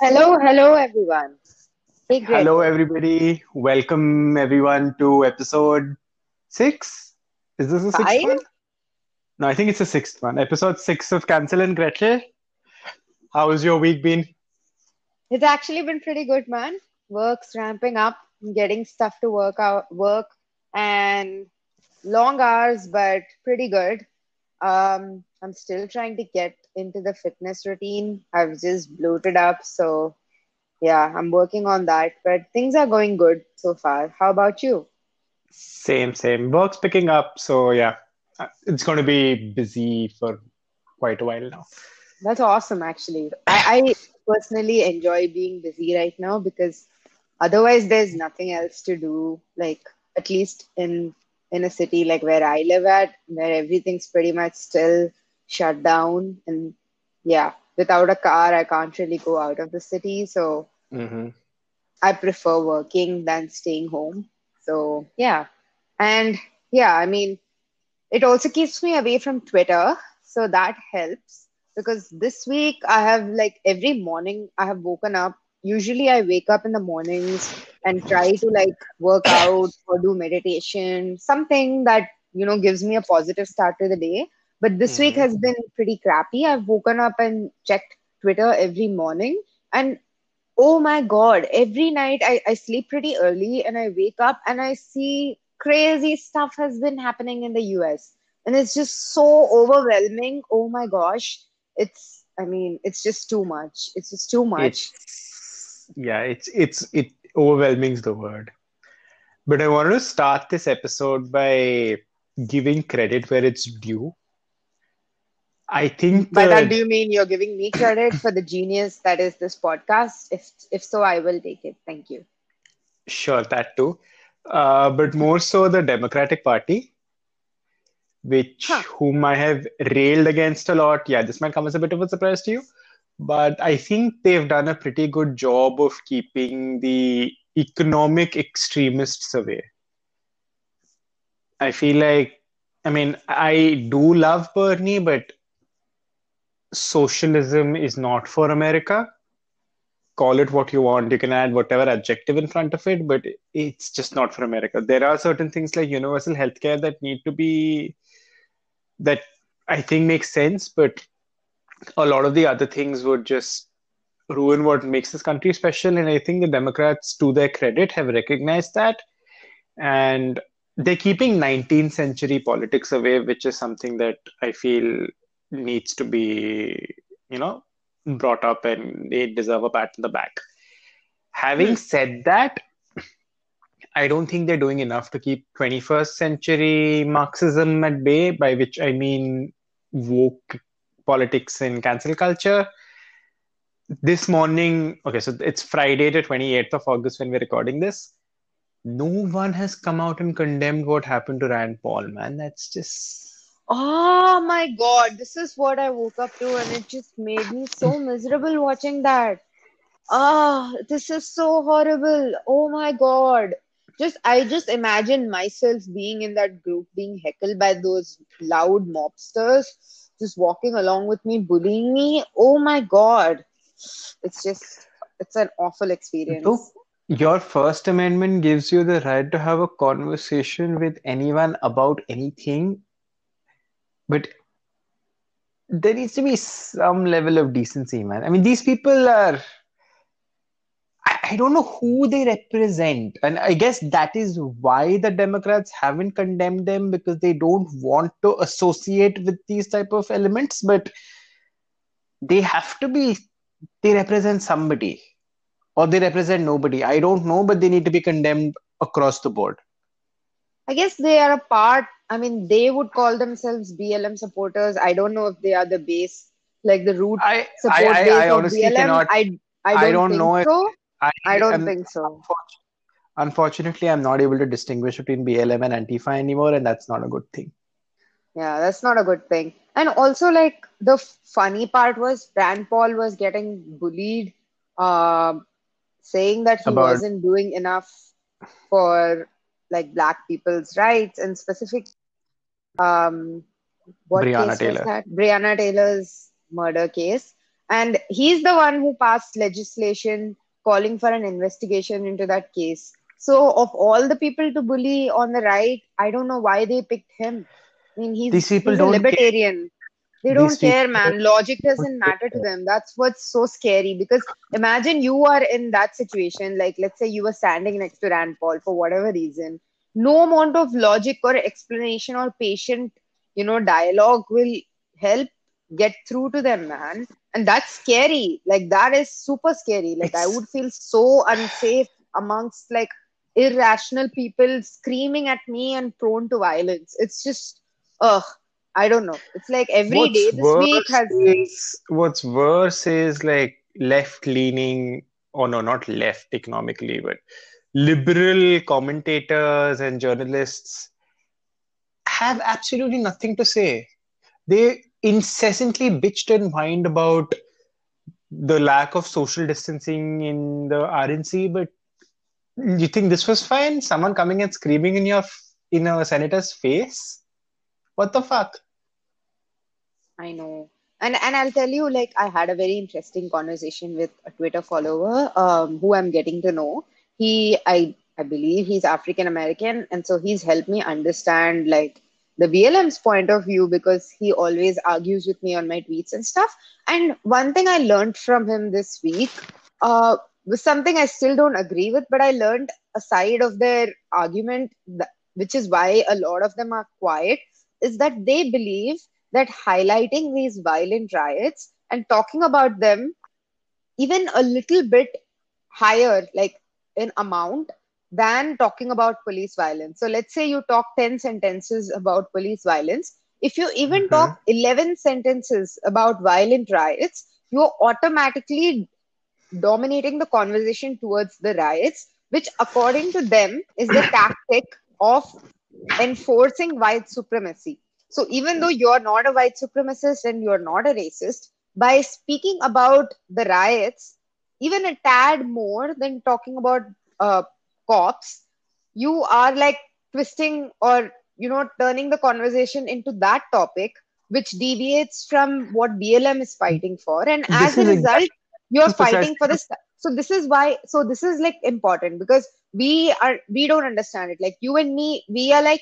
Hello, hello, everyone. Hey, Greg. Hello, everybody. Welcome, everyone, to episode six. Is this the sixth Five? one? No, I think it's the sixth one. Episode six of Cancel and Gretel. How has your week been? It's actually been pretty good, man. Work's ramping up, getting stuff to work out, work, and long hours, but pretty good. Um, I'm still trying to get into the fitness routine. I've just bloated up, so yeah, I'm working on that. But things are going good so far. How about you? Same, same. Work's picking up, so yeah, Uh, it's going to be busy for quite a while now. That's awesome, actually. I, I personally enjoy being busy right now because otherwise there's nothing else to do. Like at least in in a city like where I live at, where everything's pretty much still shut down, and yeah, without a car, I can't really go out of the city. So hmm I prefer working than staying home. So yeah, and yeah, I mean, it also keeps me away from Twitter, so that helps because this week I have like every morning I have woken up. Usually I wake up in the mornings and try to like work out or do meditation, something that you know gives me a positive start to the day. But this week hmm has been pretty crappy. I've woken up and checked Twitter every morning and Oh my God. Every night I, I sleep pretty early and I wake up and I see crazy stuff has been happening in the US. And it's just so overwhelming. Oh my gosh. It's, I mean, it's just too much. It's just too much. It's yeah, it's it's it overwhelming is the word. But I wanted to start this episode by giving credit where it's due. I think By that, do you mean you're giving me credit for the genius that is this podcast? If if so, I will take it. Thank you. Sure, that too. Uh, but more so the Democratic Party, Huh. which whom I have railed against a lot. Yeah, this might come as a bit of a surprise to you, but I think they've done a pretty good job of keeping the economic extremists away. I feel like, I mean, I do love Bernie, but socialism is not for America. Call it what you want. You can add whatever adjective in front of it, but it's just not for America. There are certain things like universal healthcare that need to be, that I think makes sense, but a lot of the other things would just ruin what makes this country special. And I think the Democrats, to their credit, have recognized that. And they're keeping 19th century politics away, which is something that I feel needs to be, you know, brought up and they deserve a pat on the back. Having said that, I don't think they're doing enough to keep 21st century Marxism at bay, by which I mean woke politics and cancel culture. This morning, okay, so it's Friday, the 28th of August when we're recording this. No one has come out and condemned what happened to Rand Paul, man. That's just. Oh my God. This is what I woke up to, and it just made me so miserable watching that. Ah, this is so horrible. Oh my God. Just I just imagine myself being in that group, being heckled by those loud mobsters, just walking along with me, bullying me. Oh my God. It's just it's an awful experience. your First Amendment gives you the right to have a conversation with anyone about anything, but there needs to be some level of decency, man. I mean, these people are. I, don't know who they represent. And I guess that is why the Democrats haven't condemned them because they don't want to associate with these type of elements, but they have to be they represent somebody or they represent nobody. I don't know, but they need to be condemned across the board. I guess they are a part, I mean, they would call themselves BLM supporters. I don't know if they are the base, like the root I I support I, base I of honestly BLM. cannot I I I don't don't know if. I I don't am think so. unfortunately I'm not able to distinguish between BLM and Antifa anymore, and that's not a good thing. Yeah, that's not a good thing. And also, like the funny part was Rand Paul was getting bullied, um, saying that he About wasn't doing enough for like black people's rights and specific um what Breonna case was that? Breonna Taylor's murder case. and he's the one who passed legislation calling for an investigation into that case. So, of all the people to bully on the right, I don't know why they picked him. I mean, he's, These people he's don't a libertarian. They don't care, man. Logic doesn't matter to them. That's what's so scary. Because imagine you are in that situation. Like, let's say you were standing next to Rand Paul for whatever reason. No amount of logic or explanation or patient, you know, dialogue will help get through to them, man. And that's scary. Like, that is super scary. Like, I would feel so unsafe amongst like irrational people screaming at me and prone to violence. It's just, ugh. I don't know. It's like every what's day this week has. is what's worse is like left leaning or no not left economically but liberal commentators and journalists have absolutely nothing to say they incessantly bitched and whined about the lack of social distancing in the RNC but you think this was fine someone coming and screaming in your in a senator's face what the fuck I know. And and I'll tell you, like I had a very interesting conversation with a Twitter follower, um, who I'm getting to know. He, I, I believe he's African American, and so he's helped me understand like the BLM's point of view because he always argues with me on my tweets and stuff. And one thing I learned from him this week, uh, was something I still don't agree with, but I learned a side of their argument, which is why a lot of them are quiet, is that they believe that highlighting these violent riots and talking about them even a little bit higher, like in amount, than talking about police violence. So let's say you talk 10 sentences about police violence. If you even Mhm. talk 11 sentences about violent riots, you're automatically dominating the conversation towards the riots, which, according to them, is the tactic of enforcing white supremacy. So, even though you're not a white supremacist and you're not a racist, by speaking about the riots, even a tad more than talking about uh, cops, you are like twisting or you know turning the conversation into that topic, which deviates from what BLM is fighting for, and as a result, you're fighting for this. So this is why. So this is like important because we are we don't understand it. Like you and me, we are like,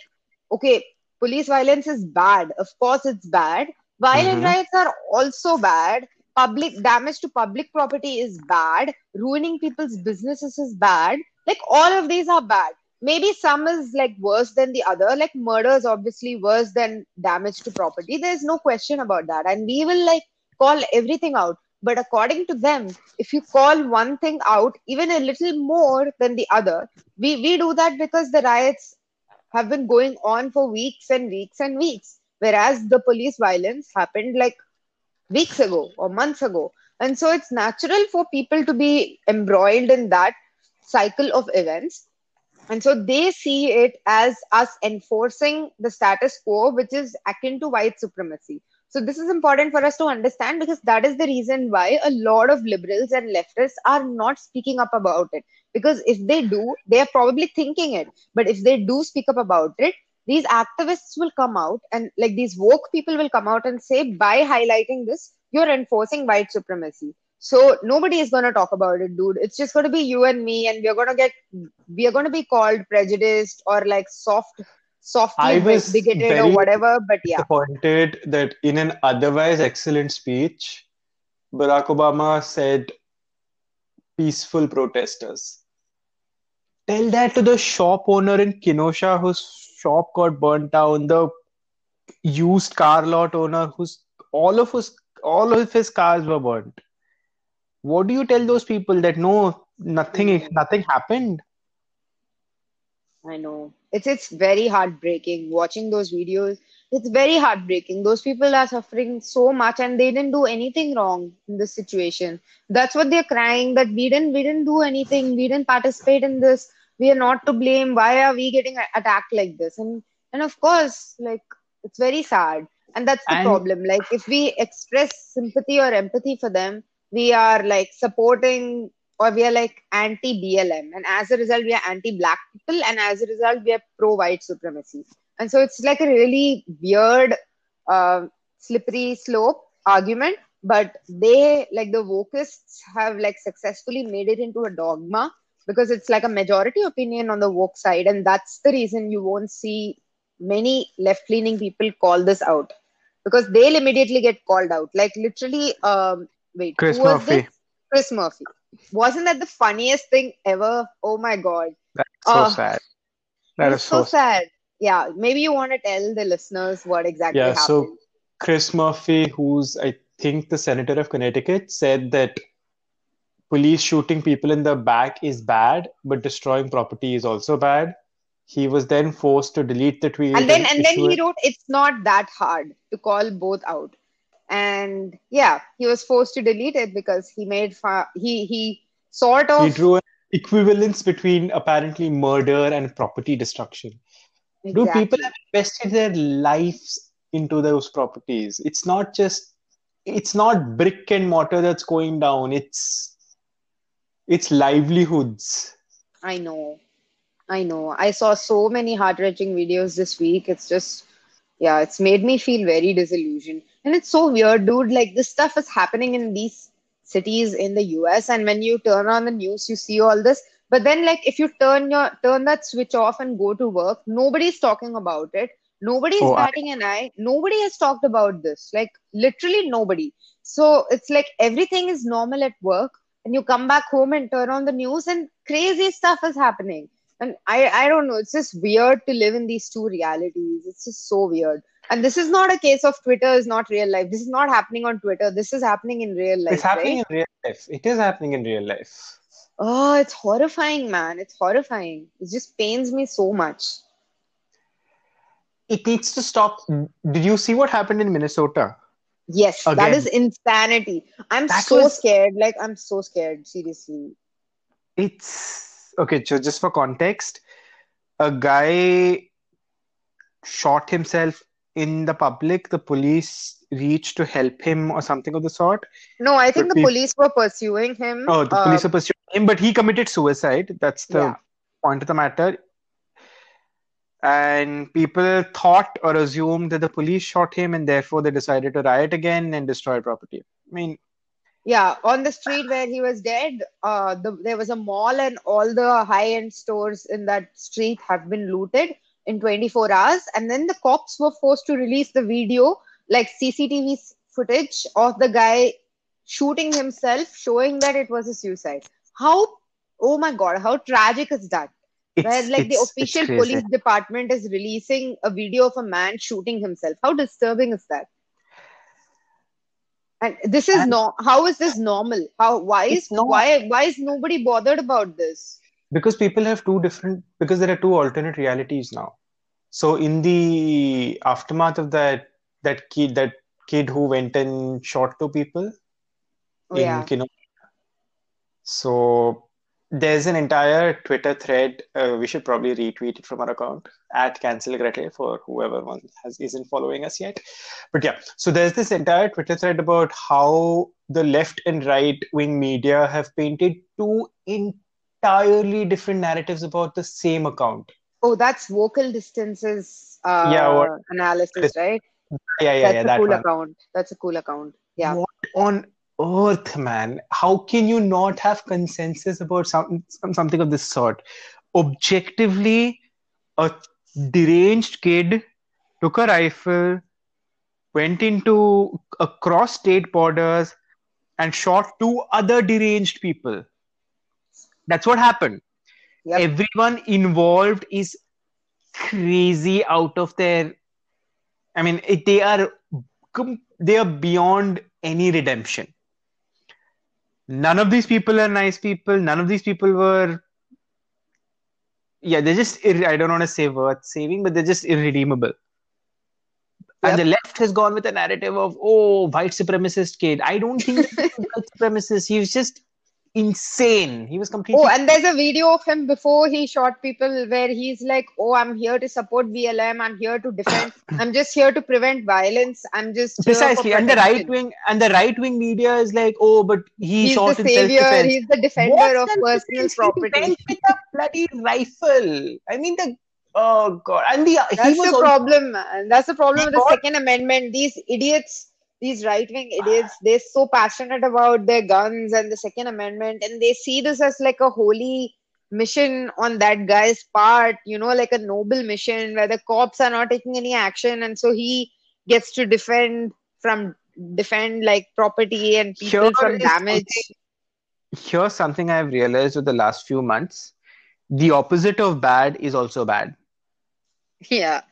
okay, police violence is bad. Of course, it's bad. Violent Mhm. riots are also bad. Public damage to public property is bad. Ruining people's businesses is bad. Like all of these are bad. Maybe some is like worse than the other. Like murder is obviously worse than damage to property. There's no question about that. And we will like call everything out. But according to them, if you call one thing out even a little more than the other, we, we do that because the riots have been going on for weeks and weeks and weeks. Whereas the police violence happened like weeks ago or months ago. And so it's natural for people to be embroiled in that cycle of events. And so they see it as us enforcing the status quo, which is akin to white supremacy. So this is important for us to understand because that is the reason why a lot of liberals and leftists are not speaking up about it. Because if they do, they are probably thinking it. But if they do speak up about it, these activists will come out and like these woke people will come out and say by highlighting this you're enforcing white supremacy so nobody is going to talk about it dude it's just going to be you and me and we're going to get we are going to be called prejudiced or like soft softly bigoted or whatever but yeah disappointed that in an otherwise excellent speech, Barack Obama said peaceful protesters. Tell that to the shop owner in Kenosha whose shop got burnt down, the used car lot owner whose all of his all of his cars were burnt. What do you tell those people that no, nothing Mm. nothing happened? I know. It's it's very heartbreaking watching those videos. It's very heartbreaking. Those people are suffering so much and they didn't do anything wrong in this situation. That's what they're crying that we didn't we didn't do anything. We didn't participate in this. We are not to blame. Why are we getting attacked like this? And and of course, like it's very sad. And that's the And problem. Like if we express sympathy or empathy for them, we are like supporting or we are like anti BLM, and as a result, we are anti black people, and as a result, we are pro white supremacy. And so it's like a really weird, uh, slippery slope argument but they like the wokists have like successfully made it into a dogma because it's like a majority opinion on the woke side and that's the reason you won't see many left leaning people call this out because they'll immediately get called out. Like literally um wait Chris who was Murphy. this? chris murphy. Wasn't that the funniest thing ever? Oh my god. That's so Oh, sad. That is so, so sad yeah maybe you want to tell the listeners what exactly Yeah, happened so Chris Murphy, who's I think the senator of Connecticut, said that police shooting people in the back is bad, but destroying property is also bad. He was then forced to delete the tweet and then and then he wrote it's not that hard to call both out and yeah he was forced to delete it because he made fa- he he sort of he of drew an equivalence between apparently murder and property destruction. Do people have invested their lives into those properties? It's not just it's not brick and mortar that's going down. It's it's livelihoods. I know. I know. I saw so many heart wrenching videos this week. It's just, yeah, it's made me feel very disillusioned. And it's so weird, dude. Like, this stuff is happening in these cities in the US. And when you turn on the news, you see all this. But then, like, if you turn your turn that switch off and go to work, nobody's talking about it. Nobody's Oh, I- batting an eye. Nobody has talked about this. Like, literally nobody. So it's like everything is normal at work and you come back home and turn on the news and crazy stuff is happening and i i don't know it's just weird to live in these two realities it's just so weird and this is not a case of twitter is not real life this is not happening on twitter this is happening in real life It's happening right? in real life. It is happening in real life. Oh it's horrifying man it's horrifying it just pains me so much It needs to stop. Did you see what happened in Minnesota? yes that Again. is insanity i'm That so was- scared like i'm so scared seriously It's okay. So just for context, a guy shot himself in the public. The police reached to help him or something of the sort. no i think the police were pursuing him Oh, the Uh, police are pursuing him, but he committed suicide. That's the Yeah. point of the matter. And people thought or assumed that the police shot him, and therefore they decided to riot again and destroy property. I mean, Yeah, on the street where he was dead, uh, the, there was a mall, and all the high-end stores in that street have been looted in 24 hours. And then the cops were forced to release the video, like CCTV footage of the guy shooting himself, showing that it was a suicide. How, oh my God, how tragic is that? it's Where like the official police department is releasing a video of a man shooting himself. How disturbing is that? And this is And- no. How is this normal? How? Why is not. why why is nobody bothered about this? because people have two different because there are two alternate realities now so in the aftermath of that that kid that kid who went and shot two people Oh in yeah, Kino. So there's an entire Twitter thread. Uh, we should probably retweet it from our account at Cancel Grete for whoever one has isn't following us yet. But yeah, so there's this entire Twitter thread about how the left and right wing media have painted two entirely different narratives about the same account. Oh, that's vocal distances uh, Yeah, what- analysis, right? Yeah, yeah, That's yeah, a that cool one. account. That's a cool account. Yeah. What on earth, man? How can you not have consensus about some, some something of this sort? Objectively, a deranged kid took a rifle, went into across state borders, and shot two other deranged people. That's what happened. Yep. Everyone involved is crazy out of their. I mean, it, they are they are beyond any redemption. None of these people are nice people. None of these people were. Yeah, they're just. Ir- I don't want to say worth saving, but they're just irredeemable. And the left has gone with a narrative of, oh, white supremacist kid. I don't think white supremacist. he's just insane. He was completely. Oh, and there's a video of him before he shot people where he's like, "Oh, I'm here to support BLM. I'm here to defend. I'm just here to prevent violence. I'm just Precisely, and the right wing and the right wing media is like, oh, but he He's shot the savior. He's the defender What of personal property. With a bloody rifle. I mean, the oh god, and the he That's was the also, problem. That's the problem with the Second Amendment. These idiots, these right wing idiots, they're so passionate about their guns and the Second Amendment, and they see this as like a holy mission on that guy's part, you know, like a noble mission where the cops are not taking any action, and so he gets to defend from defend like property and people Here from damage. something- Here's something I've realized with the last few months. The opposite of bad is also bad. Yeah.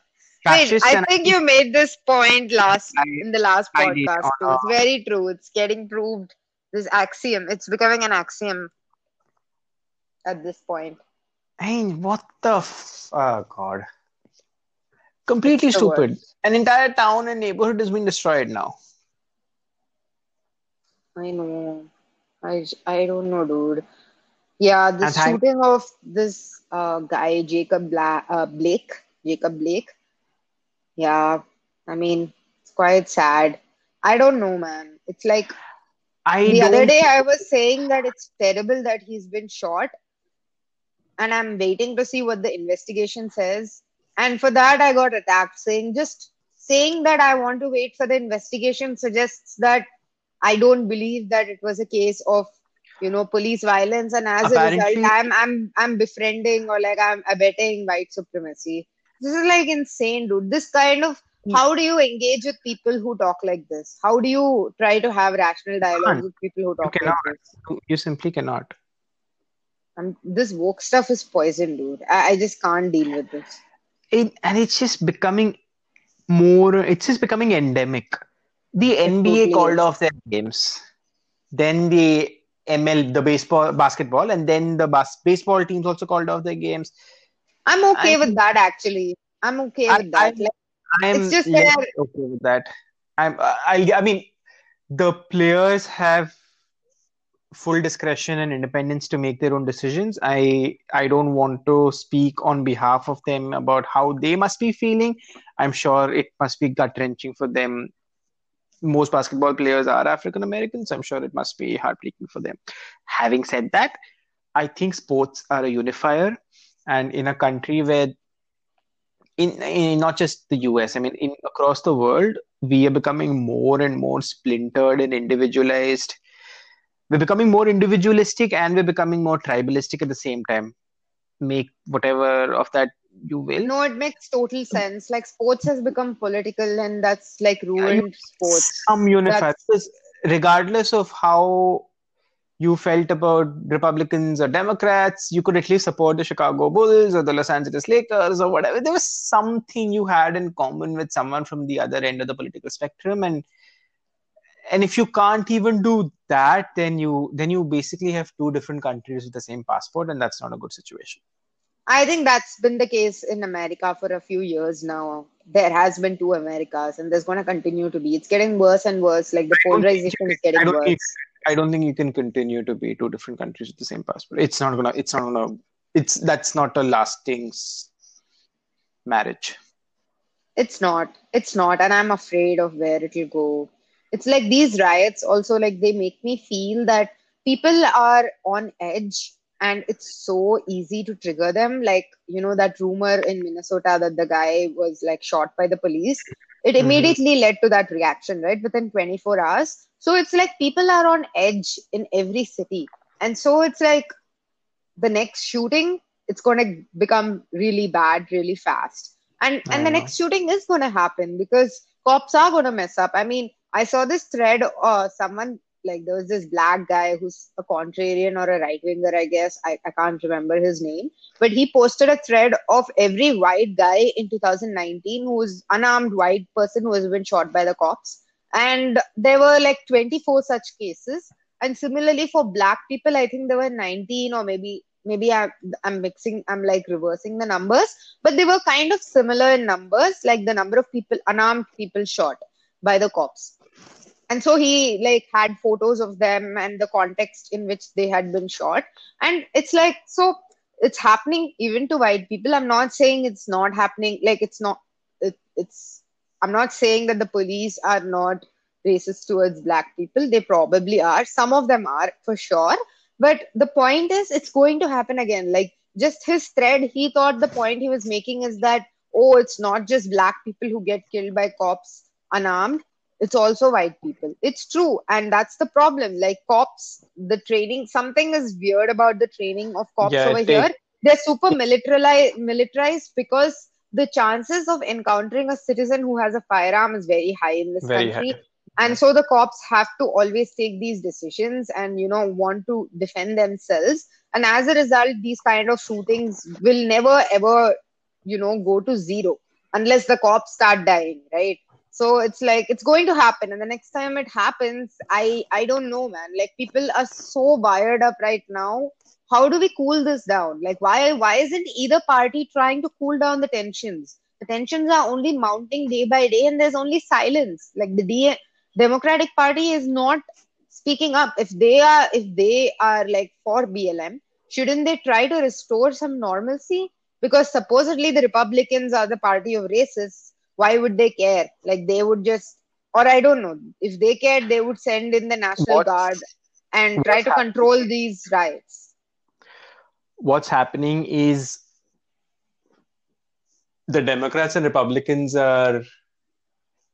Wait, I and think you made this point last I- in the last I podcast. It's very true. It's getting proved. This axiom. It's becoming an axiom at this point. I what the f- oh god. Completely It's stupid. An entire town and neighborhood has been destroyed now. I know. I I don't know, dude. Yeah, the And shooting of this uh, guy Jacob Bla- uh, Blake. Jacob Blake. Yeah, I mean it's quite sad. I don't know, man. It's like I the other day I was saying that it's terrible that he's been shot, and I'm waiting to see what the investigation says. And for that, I got attacked, saying just saying that I want to wait for the investigation suggests that I don't believe that it was a case of you know police violence, and as a result, I'm I'm I'm befriending or like I'm abetting white supremacy. This is like insane, dude. This kind of how do you engage with people who talk like this? How do you try to have rational dialogue with people who talk like cannot. this? you simply cannot. Um, this woke stuff is poison, dude. I, I just can't deal with this. It, and it's just becoming more it's just becoming endemic. The NBA totally called is. off their games. Then the ML, the baseball, basketball, and then the bas- baseball teams also called off their games. I'm okay I- with that, actually. I'm okay I- with that. I- like, I'm It's just that- okay with that. I'm. Uh, I. I mean, the players have full discretion and independence to make their own decisions. I. I don't want to speak on behalf of them about how they must be feeling. I'm sure it must be gut wrenching for them. Most basketball players are African Americans. I'm sure it must be heartbreaking for them. Having said that, I think sports are a unifier, and in a country where in, in not just the US, I mean, in across the world, we are becoming more and more splintered and individualized. We're becoming more individualistic and we're becoming more tribalistic at the same time. Make whatever of that you will. no, it makes total sense. Like sports has become political, and that's like ruined sports. Some unifiers, regardless of how you felt about Republicans or Democrats, you could at least support the Chicago Bulls or the Los Angeles Lakers or whatever. There was something you had in common with someone from the other end of the political spectrum, and and if you can't even do that, then you then you basically have two different countries with the same passport, and that's not a good situation. I think that's been the case in America for a few years now. There has been two Americas, and there's going to continue to be. It's getting worse and worse. Like the I don't think polarization is getting worse. I don't think you can continue to be two different countries with the same passport. It's not gonna. It's not gonna. It's that's not a lasting marriage. It's not. It's not. And I'm afraid of where it'll go. It's like these riots also, like, they make me feel that people are on edge and it's so easy to trigger them. Like, you know, that rumor in Minnesota that the guy was like shot by the police. It Mhm. immediately led to that reaction, right? Within 24 hours. So it's like people are on edge in every city. And so it's like the next shooting, it's going to become really bad really fast. And I and the know. next shooting is going to happen because cops are going to mess up. I mean i saw this thread uh someone like there was this black guy who's a contrarian or a right winger i guess. I, I can't remember his name. But he posted a thread of every white guy in 2019 who was unarmed white person who has been shot by the cops and there were like 24 such cases. And similarly for black people i think there were 19 or maybe maybe I, i'm mixing i'm like reversing the numbers. But they were kind of similar in numbers like the number of people unarmed people shot by the cops. And so he like had photos of them and the context in which they had been shot. And it's like so it's happening even to white people. I'm not saying it's not happening like it's not it, it's i'm not saying that the police are not racist towards black people they probably are some of them are for sure but the point is it's going to happen again like just his thread he thought the point he was making is that oh it's not just black people who get killed by cops unarmed it's also white people. It's true. And that's the problem. Like cops, the training, something is weird about the training of cops Yeah, over they- here. They're super militarized, militarized because the chances of encountering a citizen who has a firearm is very high in this Very country. high. And so the cops have to always take these decisions and, you know, want to defend themselves. And as a result, these kind of shootings will never ever, you know, go to zero unless the cops start dying, right? So it's like it's going to happen, and the next time it happens, I I don't know, man. Like people are so wired up right now. How do we cool this down? Like why why isn't either party trying to cool down the tensions? The tensions are only mounting day by day, and there's only silence. Like the Democratic Party is not speaking up. If they are if they are like for BLM, shouldn't they try to restore some normalcy? Because supposedly the Republicans are the party of racists why would they care? Like they would just, or I don't know, if they cared, they would send in the National What's- Guard and try to control these riots. what's happening is the Democrats and Republicans are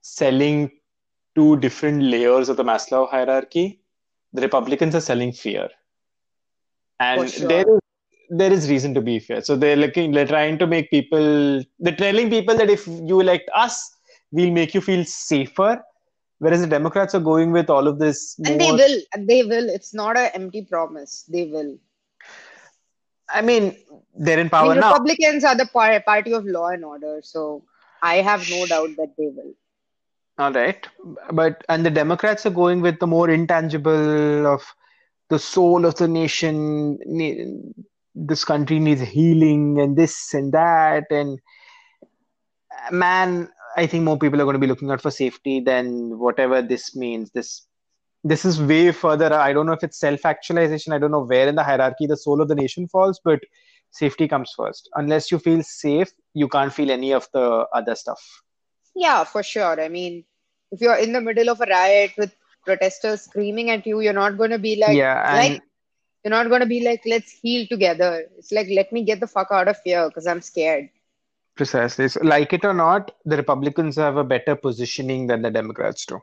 selling two different layers of the Maslow hierarchy. The Republicans are selling fear, and sure. there is there is reason to be fear. So they're looking, they're trying to make people, they're telling people that if you elect us, we'll make you feel safer. Whereas the Democrats are going with all of this. And they will, they will. It's not an empty promise. They will. I mean, they're in I power mean, now. Republicans are the party of law and order, so I have no doubt that they will. All right. But and the Democrats are going with the more intangible of the soul of the nation. This country needs healing and this and that. And man, I think more people are going to be looking out for safety than whatever this means. This this is way further. I don't know if it's self-actualization. I don't know where in the hierarchy the soul of the nation falls, but safety comes first. Unless you feel safe, you can't feel any of the other stuff. Yeah, for sure. I mean, if you're in the middle of a riot with protesters screaming at you, you're not going to be like, yeah, and like You're not going to be like, let's heal together. It's like, let me get the fuck out of here because I'm scared. Precisely. So, like it or not, the Republicans have a better positioning than the Democrats do.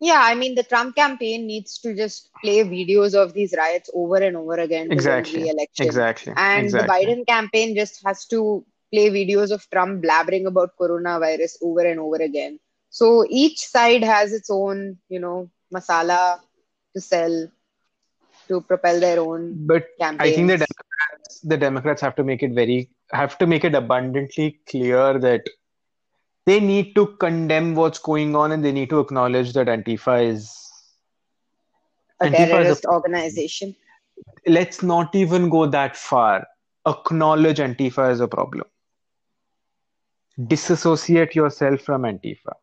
Yeah, I mean, the Trump campaign needs to just play videos of these riots over and over again Exactly. Exactly. And exactly. the Biden campaign just has to play videos of Trump blabbering about coronavirus over and over again. So each side has its own, you know, masala to sell to propel their own But campaigns. I think the Democrats, the Democrats have to make it very, have to make it abundantly clear that they need to condemn what's going on and they need to acknowledge that Antifa is. a Antifa is a- terrorist organization. let's not even go that far. Acknowledge Antifa as a problem. Disassociate yourself from Antifa.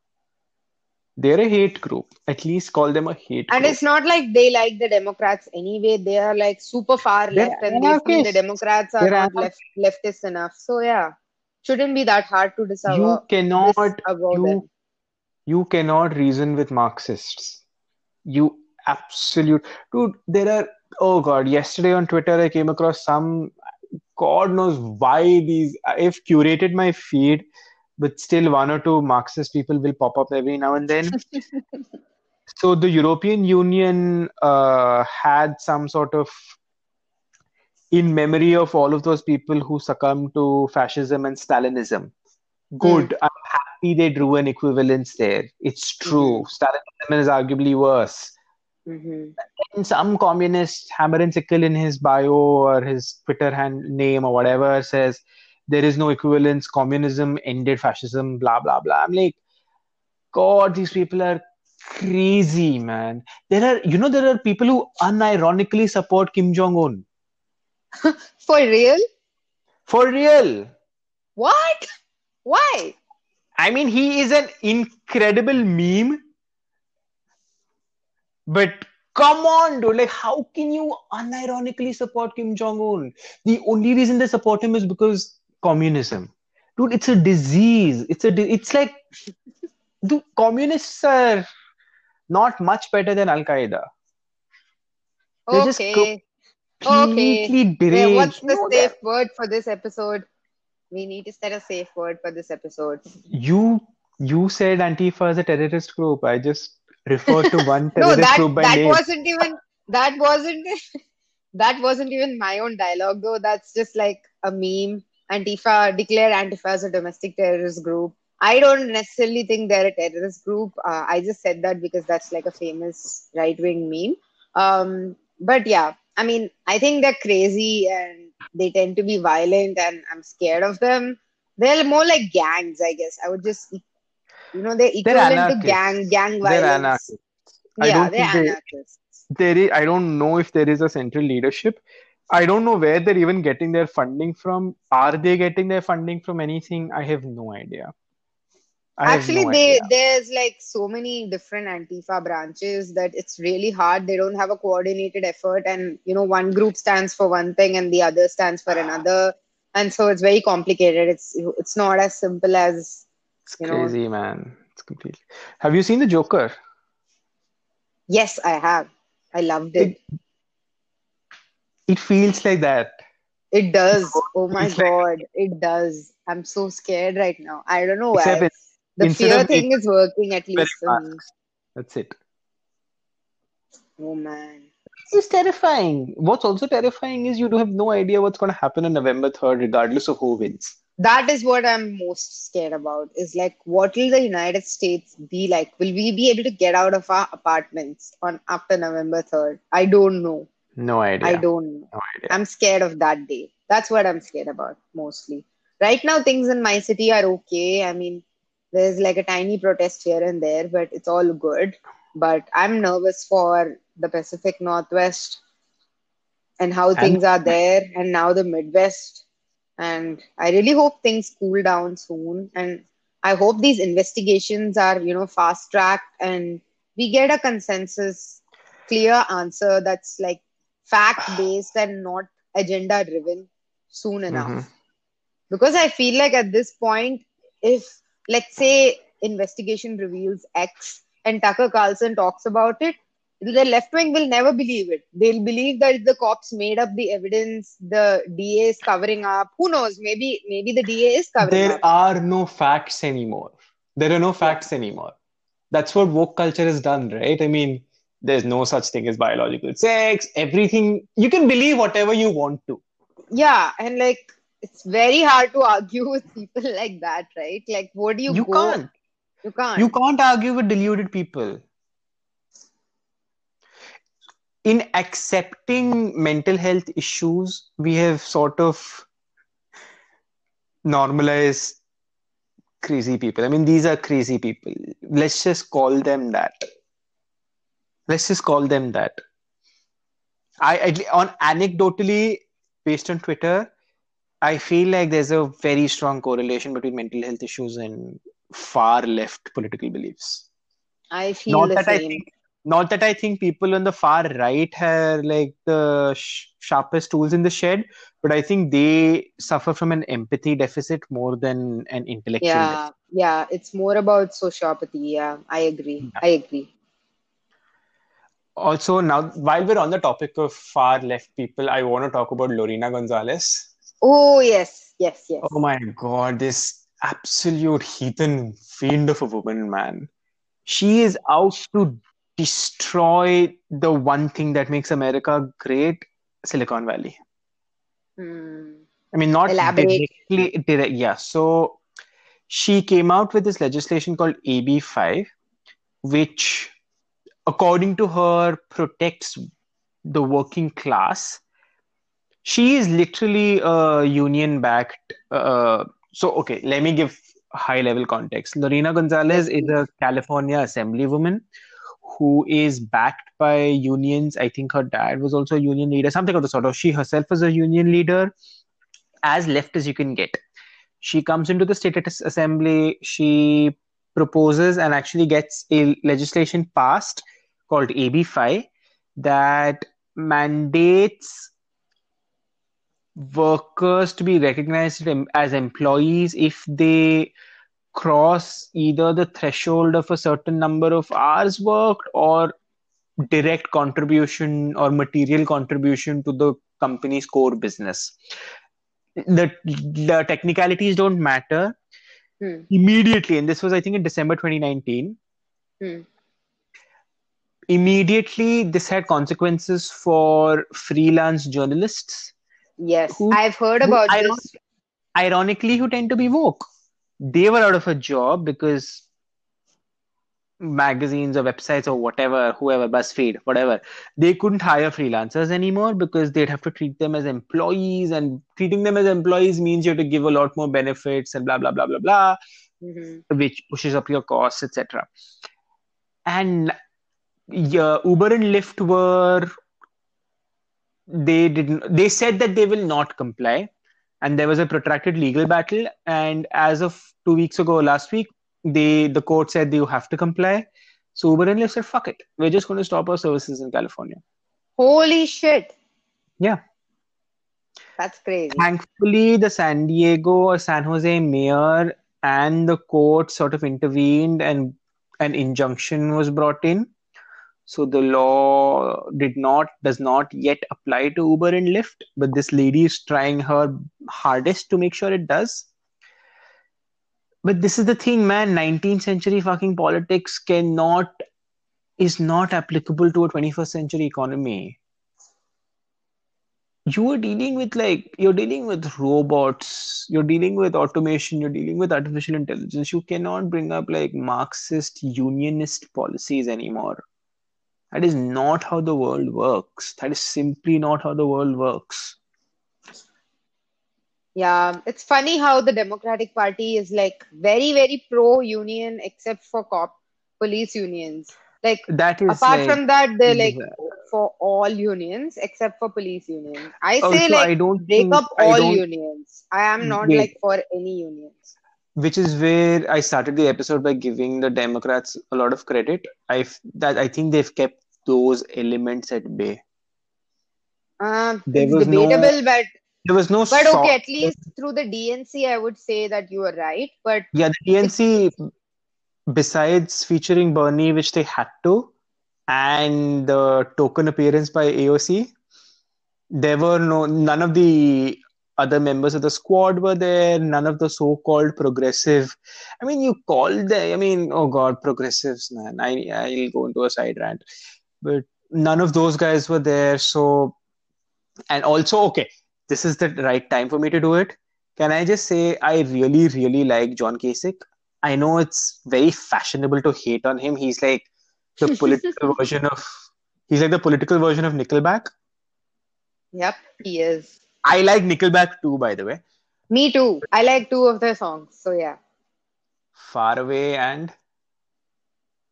They're a hate group. At least call them a hate And group. it's not like they like the Democrats anyway. They are like super far They're left, and they feel the. Democrats are They're not left leftist enough. So yeah, shouldn't be that hard to you disavow cannot you them. you cannot reason with Marxists. You absolute dude. There are oh god. Yesterday on Twitter, I came across some. God knows why these. I've curated my feed, but still one or two Marxist people will pop up every now and then. so the European Union uh, had some sort of in memory of all of those people who succumbed to fascism and Stalinism. Good. I'm happy they drew an equivalence there. It's true. Stalinism is arguably worse. hmm And some communist hammer and sickle in his bio or his Twitter hand name or whatever says there is no equivalence. Communism ended fascism. Blah blah blah. I'm like, God, these people are crazy, man. There are, you know, there are people who unironically support Kim Jong Un For real? for real. What? Why? I mean, he is an incredible meme. But come on, dude. Like, how can you unironically support Kim Jong Un? The only reason they support him is because communism. Dude, it's a disease. It's a. Di- it's like, dude, communists are not much better than Al Qaeda. They're Okay. Completely Yeah, deranged. what's the No, safe word for this episode? We need to set a safe word for this episode. you You said Antifa is a terrorist group. I just referred to one No, terrorist that group by that name. wasn't even that wasn't that wasn't even my own dialogue though. That's just like a meme. Antifa declared Antifa as a domestic terrorist group. I don't necessarily think they're a terrorist group. Uh, I just said that because that's like a famous right wing meme. Um, but yeah, I mean, I think they're crazy and they tend to be violent, and I'm scared of them. They're more like gangs, I guess. I would just, you know, they're equivalent to anarchists. gang gang They're anarchists. Yeah, they're think they- anarchists. There is, I don't know if there is a central leadership. I don't know where they're even getting their funding from. Are they getting their funding from anything? I have no idea. I Actually, no they idea. there's like so many different Antifa branches that it's really hard. They don't have a coordinated effort, and you know, one group stands for one thing and the other stands for another, and so it's very complicated. It's it's not as simple as It's you know. crazy, man. It's completely. Have you seen the Joker? Yes, I have. I loved it. It feels like that. It does. Oh my It's like- God, it does. I'm so scared right now. I don't know why. it- The fear thing is working at least for me. That's it. Oh man. It's terrifying. What's also terrifying is you do have no idea what's going to happen on November 3rd, regardless of who wins. that is what I'm most scared about is like what will the United States be like? Will we be able to get out of our apartments on after November 3rd? I don't know. No idea. I don't know. No idea. I'm scared of that day. That's what I'm scared about mostly. Right now things in my city are okay. I mean, there's like a tiny protest here and there, but it's all good. But I'm nervous for the Pacific Northwest and how And- things are there and now the Midwest. And I really hope things cool down soon. And I hope these investigations are, you know, fast tracked and we get a consensus, clear answer that's like fact based and not agenda driven soon enough. Mhm. Because I feel like at this point, if let's say investigation reveals X and Tucker Carlson talks about it, the left wing will never believe it. They'll believe that the cops made up the evidence, the DA is covering up. Who knows? Maybe maybe the DA is covering There up. There are no facts anymore. There are no facts anymore. That's what woke culture has done, right? I mean, there's no such thing as biological sex. Everything, you can believe whatever you want to. Yeah, and like it's very hard to argue with people like that, right? Like, what do you, You go? can't. You can't. You can't argue with deluded people. In accepting mental health issues, we have sort of normalized crazy people. I mean, these are crazy people. Let's just call them that. Let's just call them that. I, I on anecdotally, based on Twitter, I feel like there's a very strong correlation between mental health issues and far left political beliefs. I feel Not the that I same. think, not that I think people on the far right have like the sh- sharpest tools in the shed, but I think they suffer from an empathy deficit more than an intellectual Yeah, deficit. yeah, it's more about sociopathy. Yeah, I agree. I agree. Also, now while we're on the topic of far left people, I want to talk about Lorena Gonzalez. Oh, yes, yes, yes. Oh my God, this absolute heathen fiend of a woman, man. She is out to destroy the one thing that makes America great, Silicon Valley. Hmm. I mean, not Elaborate. directly, direct, yeah. So she came out with this legislation called AB5, which, according to her, protects the working class. She is literally a union backed. Uh, so, okay, let me give high level context. Lorena Gonzalez is a California assemblywoman who is backed by unions. I think her dad was also a union leader, something of the sort of. She herself is a union leader, as left as you can get. She comes into the state assembly. She proposes and actually gets a legislation passed called AB5 that mandates workers to be recognized as employees if they cross either the threshold of a certain number of hours worked or direct contribution or material contribution to the company's core business. The, the technicalities don't matter. Hmm. Immediately, and this was I think in December 2019. Hmm. Immediately, this had consequences for freelance journalists. Yes, Who- I've heard about I this. ironically who tend to be woke they were out of a job because magazines or websites or whatever whoever buzzfeed whatever they couldn't hire freelancers anymore because they'd have to treat them as employees and treating them as employees means you have to give a lot more benefits and blah blah blah blah blah Mhm. which pushes up your costs etc and yeah, uber and lyft were they didn't they said that they will not comply. And there was a protracted legal battle. And as of two weeks ago last week they the court said you have to comply so uber and lyft said fuck it we're just going to stop our services in california Holy shit. Yeah. That's crazy. thankfully the san diego or san jose mayor and the court sort of intervened and an injunction was brought in so the law did not does not yet apply to uber and lyft but this lady is trying her hardest to make sure it does but this is the thing man. 19th century fucking politics cannot is not applicable to a 21st century economy. You are dealing with like you're dealing with robots you're dealing with automation you're dealing with artificial intelligence. You cannot bring up like marxist unionist policies anymore. That is not how the world works. That is simply not how the world works Yeah, it's funny how the Democratic Party is like very, very pro union except for cop police unions. Like that is apart like, from that, they're like for all unions except for police unions. I say also like i don't break think up all unions. I am not Wait. like for any unions. which is where I started the episode by giving the Democrats a lot of credit. I that I think they've kept those elements at bay. Um, There it's was no debatable, but There was no but okay, at least through the DNC, I would say that you are right. But Yeah, the DNC, besides featuring Bernie, which they had to, and the token appearance by AOC, there were no none of the other members of the squad were there. None of the so-called progressive. I mean, you called them. I mean, oh God, progressives, man. I I'll go into a side rant, but none of those guys were there. So, and also, okay, this is the right time for me to do it. Can I just say I really, really like John Kasich? I know it's very fashionable to hate on him. He's like the political version of he's like the political version of Nickelback. yep, he is. I like Nickelback too, by the way. Me too. I like two of their songs. So yeah. Far Away and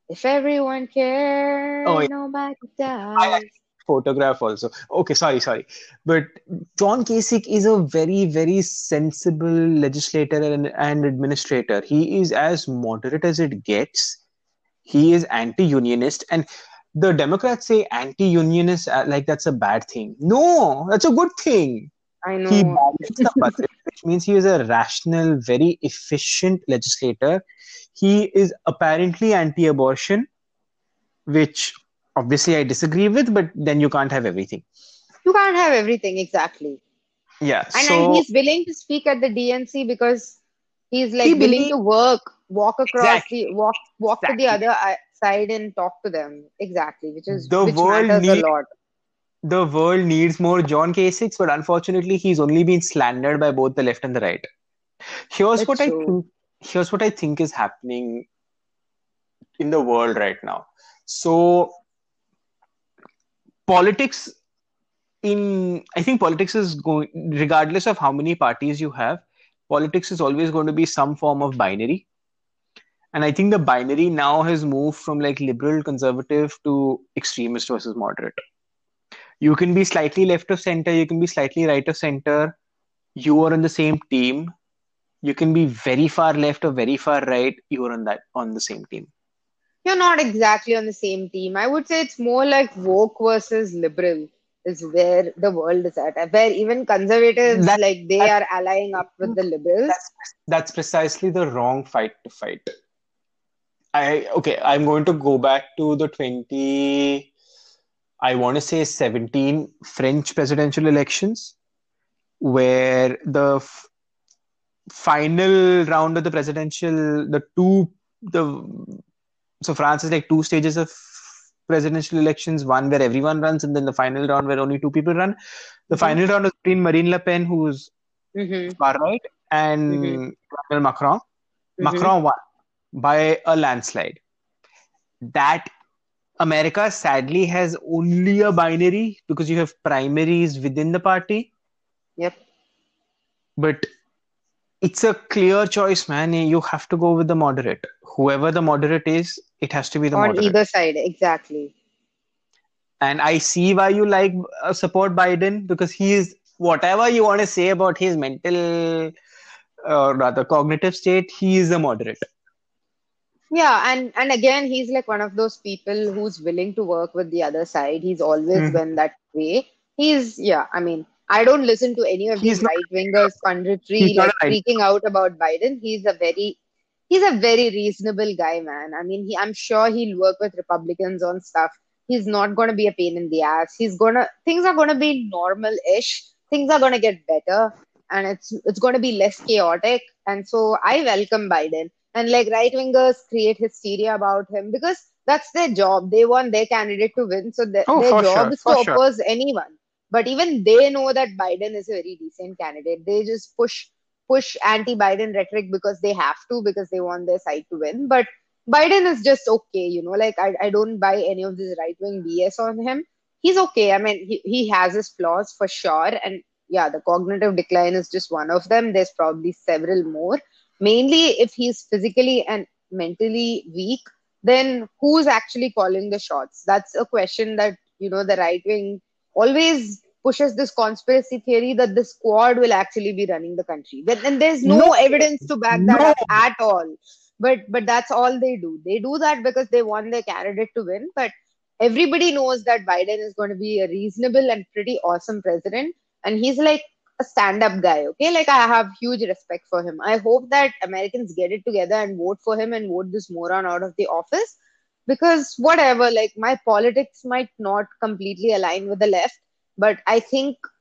If everyone cares, Oh, yeah. nobody I dies. like Photograph also. Okay, sorry, sorry. But John Kasich is a very, very sensible legislator and, and administrator. He is as moderate as it gets. He is anti-unionist, and the Democrats say anti-unionist uh, like that's a bad thing. No, that's a good thing. I He know. balanced the budget, which means he is a rational, very efficient legislator. He is apparently anti-abortion, which obviously I disagree with, but then you can't have everything. You can't have everything exactly. Yeah. And, so and he's willing to speak at the DNC because he's like He willing believe- to work, walk across Exactly. the walk walk to the other uh, side and talk to them. Exactly, which is The which world matters need- a lot. the world needs more John Kasich, but unfortunately, he's only been slandered by both the left and the right. Here's That's what I think. Here's what I think is happening in the world right now. So, politics in I think politics is going regardless of how many parties you have, politics is always going to be some form of binary. And I think the binary now has moved from like liberal conservative to extremist versus moderate. You can be slightly left of center, you can be slightly right of center. You are on the same team. You can be very far left or very far right. You are on that on the same team. You're not exactly on the same team. I would say it's more like woke versus liberal is where the world is at. Where even conservatives That- like they that- are allying up with the liberals. That's that's precisely the wrong fight to fight. I okay, I'm going to go back to the 20 I want to say 17 French presidential elections where the f- final round of the presidential, the two the so France is like two stages of presidential elections, one where everyone runs, and then the final round where only two people run. The Mhm. final round was between Marine Le Pen, who's Mhm. far right, and Mhm. Emmanuel Macron. Mhm. Macron won by a landslide. That America sadly has only a binary because you have primaries within the party, Yep. but it's a clear choice, man. You have to go with the moderate. Whoever the moderate is, it has to be the On moderate. either side, exactly. And I see why you like uh, support Biden because he is whatever you want to say about his mental or rather cognitive state, he is a moderate. Yeah, and and again, he's like one of those people who's willing to work with the other side. He's always Mhm. been that way. He's yeah. I mean, I don't listen to any of He's these right wingers punditry like right- freaking out about Biden. He's a very he's a very reasonable guy, man. I mean, he I'm sure he'll work with Republicans on stuff. He's not gonna be a pain in the ass. He's gonna things are gonna be normal-ish. Things are gonna get better, and it's it's gonna be less chaotic. And so I welcome Biden and like right wingers create hysteria about him because that's their job. They want their candidate to win, so their, Oh, their job sure, is to sure. oppose anyone. But even they know that Biden is a very decent candidate. They just push push anti-Biden rhetoric because they have to because they want their side to win. But Biden is just okay, you know. Like I, I don't buy any of this right wing BS on him. He's okay. I mean, he, he has his flaws for sure, and yeah, the cognitive decline is just one of them. There's probably several more mainly if he's physically and mentally weak then who's actually calling the shots that's a question that you know the right wing always pushes this conspiracy theory that the squad will actually be running the country. But and there's no, No. evidence to back that No. up at all. But but that's all they do. They do that because they want their candidate to win. But everybody knows that biden is going to be a reasonable and pretty awesome president. And he's like a stand-up guy okay? Like i have huge respect for him. I hope that americans get it together and vote for him and vote this moron out of the office. Because whatever like my politics might not completely align with the left but i think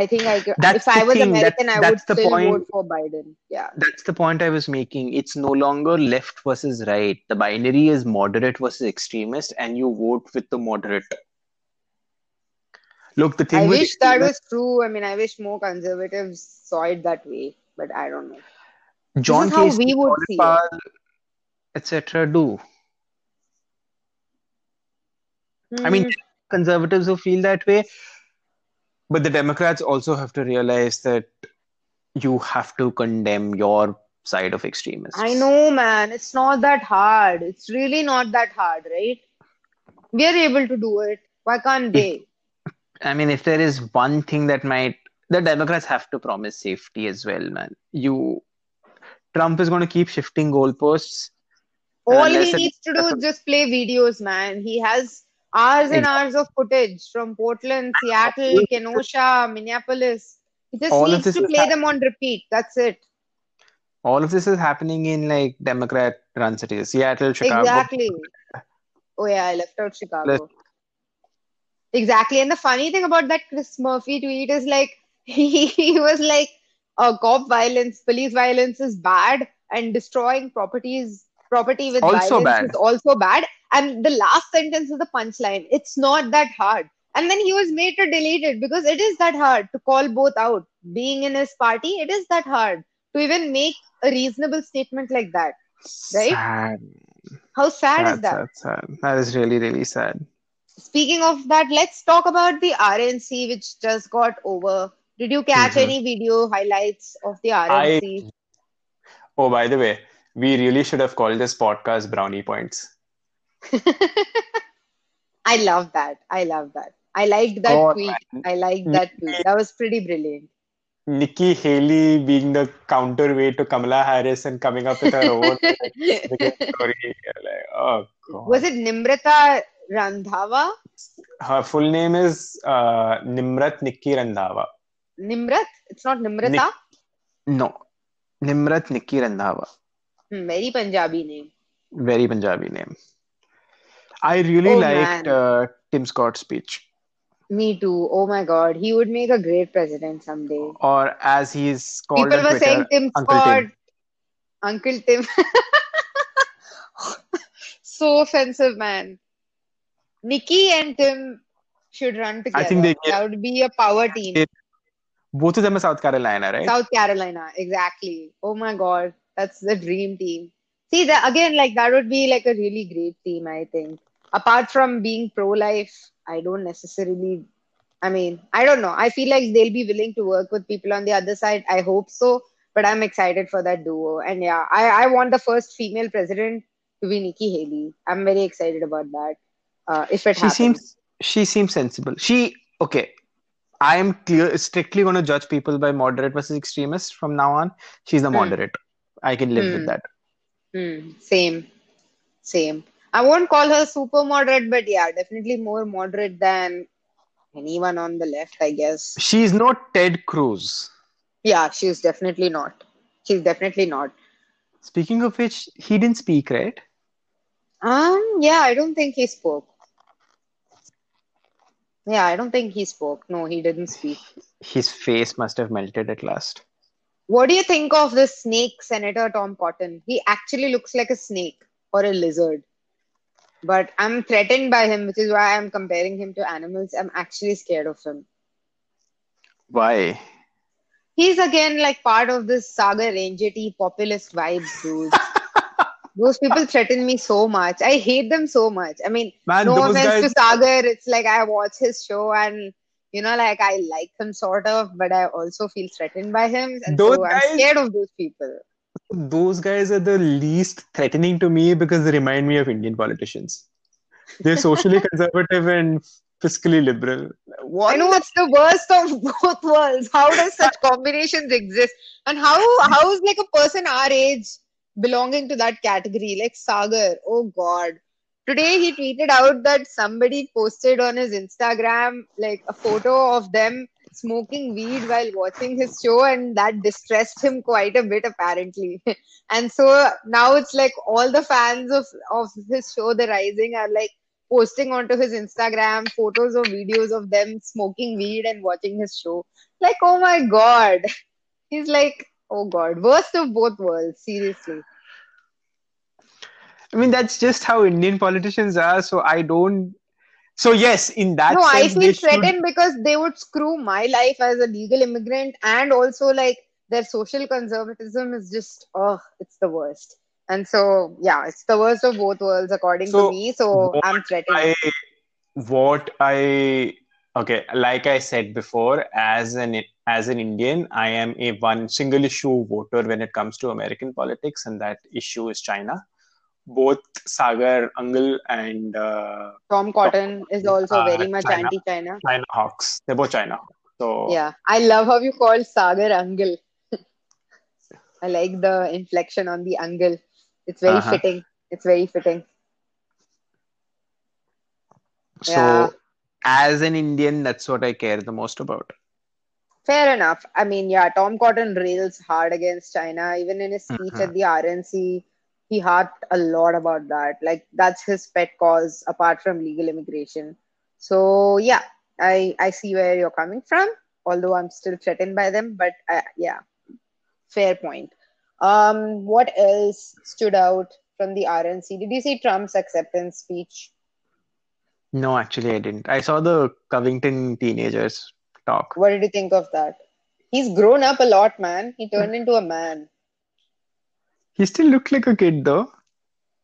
i think i could, That's if i was thing, american that's- i would the still point. vote for biden yeah That's the point I was making. It's no longer left versus right. The binary is moderate versus extremist, and you vote with the moderate. Look, the thing i wish that was true i mean i wish more conservatives saw it that way but i don't know John is how Kasich, we would Colin see it. Powell, etc. do. I mean, Hmm. Conservatives who feel that way, but the Democrats also have to realize that you have to condemn your side of extremists. I know, man. It's not that hard. It's really not that hard, right? We are able to do it. Why can't they? I mean, if there is one thing that might, the Democrats have to promise safety as well, man. You, Trump is going to keep shifting goalposts. All he needs to do is just play videos, man. He has hours and hours of footage from Portland, Seattle, Kenosha, Minneapolis. He just All needs to play hap- them on repeat. That's it. All of this is happening in like Democrat-run cities, Seattle, Chicago. Exactly. Oh yeah, I left out Chicago. Exactly. And the funny thing about that Chris Murphy tweet is like he, he was like, uh, cop violence, police violence is bad, and destroying properties property with Also violence bad. is also bad. And the last sentence is the punchline. It's not that hard. And then he was made to delete it because it is that hard to call both out. Being in his party, it is that hard to even make a reasonable statement like that. Right? Sad. How sad is that? sad, sad. That is really, really sad. Speaking of that, let's talk about the RNC, which just got over. Did you catch Mhm. any video highlights of the RNC? Oh, by the way, we really should have called this podcast Brownie Points. I love that. I love that. I liked that God, tweet. man. I liked that tweet. That was pretty brilliant. Nikki Haley being the counterweight to Kamala Harris and coming up with her own like, story. Like, oh God. Was it Nimrata Randhawa? Her full name is uh, Nimrat Nikki Randhawa. Nimrat? It's not Nimrata? Nik- No, Nimrat Nikki Randhawa. Hmm, very Punjabi name. Very Punjabi name. I really Oh, liked uh, Tim Scott's speech. Me too. Oh my God, he would make a great president someday. Or as he's called People were Twitter, saying Tim Uncle Scott, Tim. Uncle Tim. so offensive, man. Nikki and Tim should run together. I think they that would be a power team. It- both of them are South Carolina, right? South Carolina, exactly. Oh my God, that's the dream team. See that again, like that would be like a really great team, I think. Apart from being pro-life, I don't necessarily. I mean, I don't know. I feel like they'll be willing to work with people on the other side. I hope so, but I'm excited for that duo. And yeah, I, I want the first female president to be Nikki Haley. I'm very excited about that. Uh, if it she happens. seems she seems sensible. She okay. I am clear strictly going to judge people by moderate versus extremist from now on. She's a Hmm. moderate. I can live Hmm. with that. Hmm, same, same. I won't call her super moderate, but yeah, definitely more moderate than anyone on the left, I guess. She's not Ted Cruz. Yeah, she's definitely not. She's definitely not. Speaking of which, he didn't speak, right? Um, yeah, I don't think he spoke. Yeah, I don't think he spoke. No, he didn't speak. His face must have melted at last. What do you think of this snake Senator Tom Cotton? He actually looks like a snake or a lizard. But I'm threatened by him, which is why I'm comparing him to animals. I'm actually scared of him. Why? He's again like part of this Sagar Enjeti populist vibe, dude. Those people threaten me so much. I hate them so much. I mean, Man, no offense guys. to Sagar. It's like I watch his show and you know, like I like him sort of, but I also feel threatened by him, and Those so I'm guys- scared of those people. Those guys are the least threatening to me because they remind me of Indian politicians. They're socially conservative and fiscally liberal. What I know it's the worst of both worlds. How does such combinations exist? And how how is like a person our age belonging to that category? Like Sagar, oh god. Today he tweeted out that somebody posted on his Instagram like a photo of them smoking weed while watching his show, and that distressed him quite a bit apparently. and so now it's like all the fans of of his show, The Rising, are like posting onto his Instagram photos or videos of them smoking weed and watching his show. Like, oh my god. He's like, oh god, worst of both worlds, seriously. I mean, that's just how Indian politicians are. So I don't. So yes, in that no, I feel they should. threatened because they would screw my life as a legal immigrant and also like their social conservatism is just oh, it's the worst. And so yeah, it's the worst of both worlds according So, to me. So I'm threatened. I what I okay, like I said before, as an as an Indian, I am a one single issue voter when it comes to American politics, and that issue is China. Both Sagar Angle and uh, Tom Cotton is also Uh, very much China. anti-China. China Hawks. They're both China. So Yeah, I love how you call Sagar Angle. I like the inflection on the angle. It's very Uh-huh. fitting. It's very fitting. so Yeah. as an Indian, that's what I care the most about. Fair enough. I mean, yeah, Tom Cotton rails hard against China. Even in his speech Mhm. at the RNC, he harped a lot about that. Like that's his pet cause apart from legal immigration. So yeah, I I see where you're coming from. Although I'm still threatened by them, but uh, yeah, fair point. Um, what else stood out from the RNC? Did you see Trump's acceptance speech? No, actually, I didn't. I saw the Covington teenagers talk. What did you think of that? He's grown up a lot, man. He turned into a man. He still looked like a kid, though.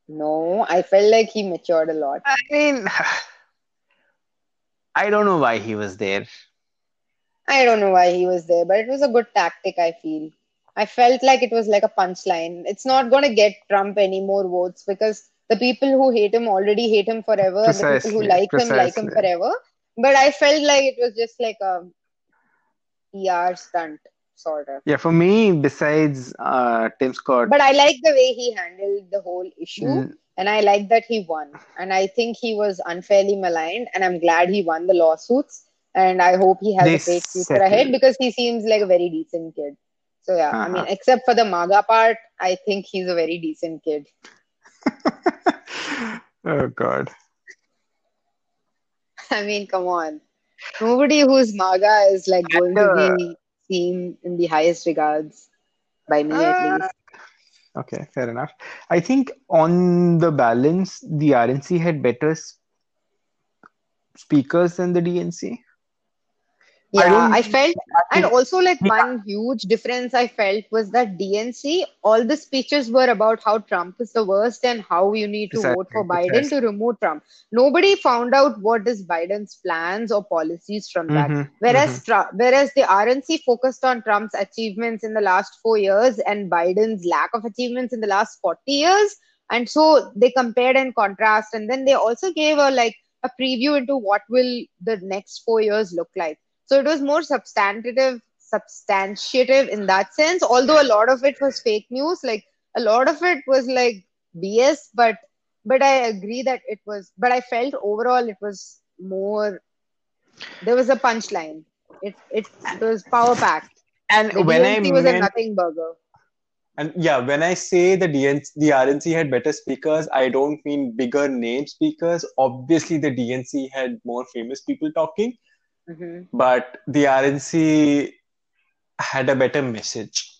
No, I felt like he matured a lot. I mean, I don't know why he was there. I don't know why he was there, but it was a good tactic, I feel. I felt like it was like a punchline. It's not going to get Trump any more votes because the people who hate him already hate him forever, and the people who Precisely, like him like him forever. But I felt like it was just like a PR stunt, sort of. Yeah, for me, besides uh, Tim Scott, But I like the way he handled the whole issue. mm, and I like that he won. And I think he was unfairly maligned, and I'm glad he won the lawsuits. And I hope he has They a great future ahead because he seems like a very decent kid. So yeah, I mean, Uh-huh. except for the MAGA part, I think he's a very decent kid. oh god, I mean, come on. nobody who's MAGA is like going to uh, be seen in the highest regards by me at Uh, least. okay, fair enough. I think on the balance, the RNC had better speakers than the DNC. I Yeah, don't I felt, and also like one huge difference I felt was that DNC, all the speeches were about how Trump is the worst and how you need to vote for Biden to remove Trump. Nobody found out what is Biden's plans or policies from that. Mm-hmm, Whereas, mm-hmm. Whereas the RNC focused on Trump's achievements in the last four years and Biden's lack of achievements in the last 40 years. And so they compared and contrast. And then they also gave a like a preview into what will the next four years look like. So it was more substantive, substantiative in that sense. Although a lot of it was fake news, like a lot of it was like BS. But but I agree that it was. But I felt overall it was more. There was a punchline. It it, it was power packed. And The when I DNC was a nothing burger. and yeah, when I say the DNC, the RNC had better speakers, I don't mean bigger name speakers. Obviously, the DNC had more famous people talking, hmm but the RNC had a better message.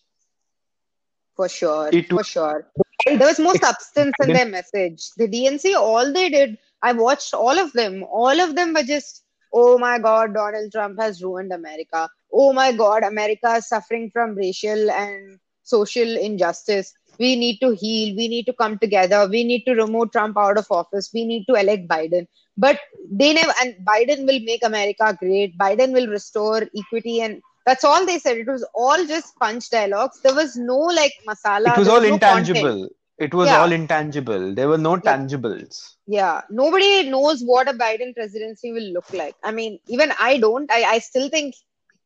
For sure, It for was sure. There was more substance in their message. The DNC, all they did, I watched all of them. All of them were just, oh my God, Donald Trump has ruined America. Oh my God, America is suffering from racial and social injustice. We need to heal. We need to come together. We need to remove Trump out of office. We need to elect Biden. But they never, and Biden will make America great. Biden will restore equity. And that's all they said. It was all just punch dialogues. There was no like masala. it was all was no content. intangible. It was all intangible. There were no tangibles. yeah. Nobody knows what a Biden presidency will look like. I mean, even I don't. I, I still think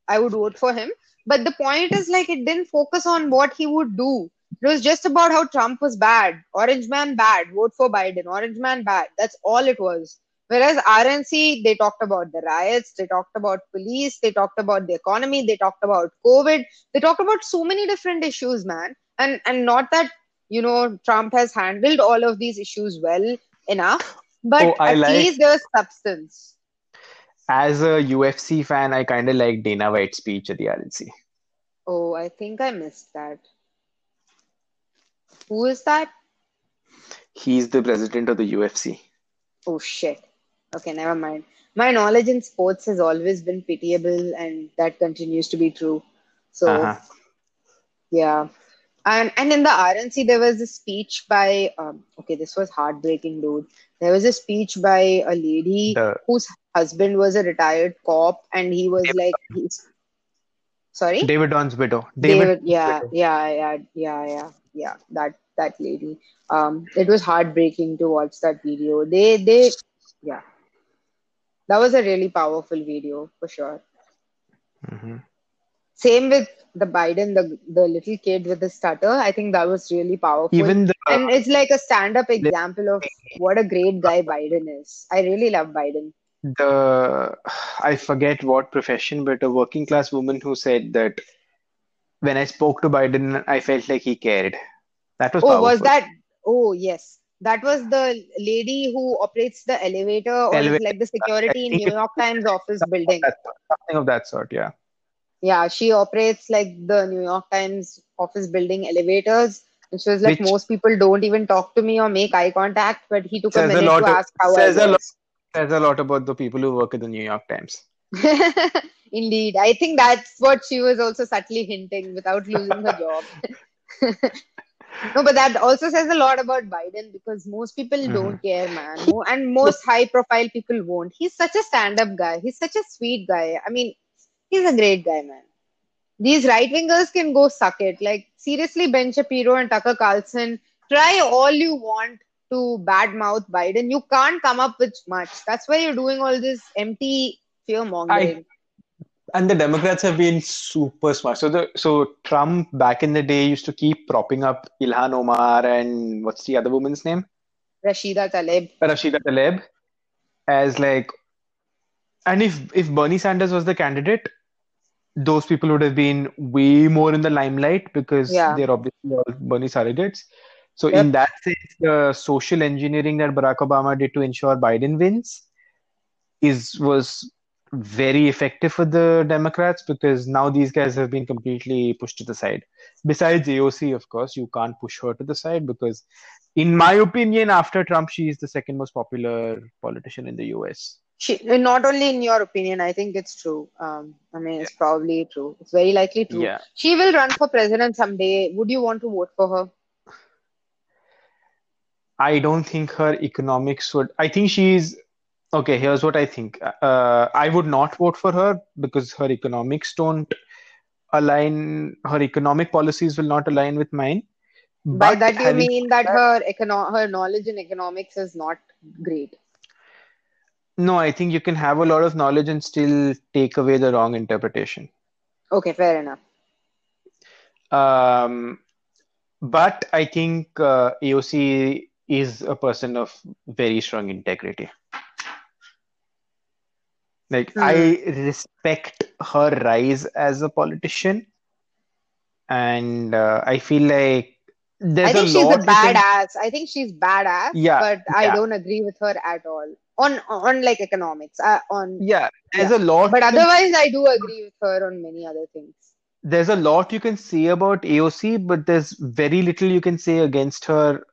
I would vote for him. But the point is like it didn't focus on what he would do. It was just about how Trump was bad. Orange man bad. Vote for Biden. Orange man bad. That's all it was. Whereas RNC, they talked about the riots, they talked about police, they talked about the economy, they talked about COVID, they talked about so many different issues, man. And and not that you know Trump has handled all of these issues well enough, but Oh, at like, least there was substance. as a UFC fan, I kind of like Dana White's speech at the RNC. Oh, I think I missed that. Who is that? He's the president of the UFC. Oh shit. Okay, never mind. My knowledge in sports has always been pitiable, and that continues to be true. So Uh-huh. yeah, and and in the RNC there was a speech by um, okay, this was heartbreaking, dude. There was a speech by a lady The whose husband was a retired cop, and he was like, sorry, David Dorn's widow. David David. Yeah, widow. yeah, yeah, yeah, yeah, yeah. That that lady. Um, it was heartbreaking to watch that video. They they yeah, that was a really powerful video for sure. Mm-hmm. Same with the Biden, the the little kid with the stutter. I think that was really powerful. Even the, And it's like a stand-up example of what a great guy Biden is. I really love Biden. the I forget what profession, but a working class woman who said that when I spoke to Biden, I felt like he cared. That was Oh, was that? Oh, yes. That was the lady who operates the elevator or Elevator, like the security in New York Times office building. something of that sort, yeah. Yeah, she operates like the New York Times office building elevators. And she was like, Which most people don't even talk to me or make eye contact, but he took a says a minute lot to of ask how I says a lot says a lot about the people who work at the New York Times. Indeed. I think that's what she was also subtly hinting without losing her job. No, but that also says a lot about Biden because most people Mhm. don't care, man. And most high profile people won't. He's such a stand up guy. He's such a sweet guy. I mean, he's a great guy, man. These right wingers can go suck it. Like, seriously, Ben Shapiro and Tucker Carlson, try all you want to badmouth Biden. You can't come up with much. That's why you're doing all this empty fear mongering. and the Democrats have been super smart. So the so Trump back in the day used to keep propping up Ilhan Omar and what's the other woman's name? Rashida Tlaib. Rashida Tlaib as like and if if Bernie Sanders was the candidate, those people would have been way more in the limelight because Yeah. they're obviously all Bernie surrogates. So Yep. in that sense, the social engineering that Barack Obama did to ensure Biden wins is was very effective for the Democrats because now these guys have been completely pushed to the side. Besides AOC, of course, you can't push her to the side because, in my opinion, after Trump, she is the second most popular politician in the US. She, not only in your opinion, I think it's true. Um, I mean, it's probably true. It's very likely true. Yeah. She will run for president someday. Would you want to vote for her? I don't think her economics would. I think she's okay. Here's what I think. Uh, I would not vote for her because her economics don't align. Her economic policies will not align with mine. By But that you mean that her econo- her knowledge in economics is not great. no, I think you can have a lot of knowledge and still take away the wrong interpretation. Okay, fair enough. Um, but I think uh, AOC is a person of very strong integrity. Like Hmm. I respect her rise as a politician, and uh, I feel like there's I think a she's a you can- badass. I think she's badass, Yeah, but I yeah. don't agree with her at all on on like economics. Uh, on Yeah, there's a lot. but can- otherwise, I do agree with her on many other things. there's a lot you can say about AOC, but there's very little you can say against her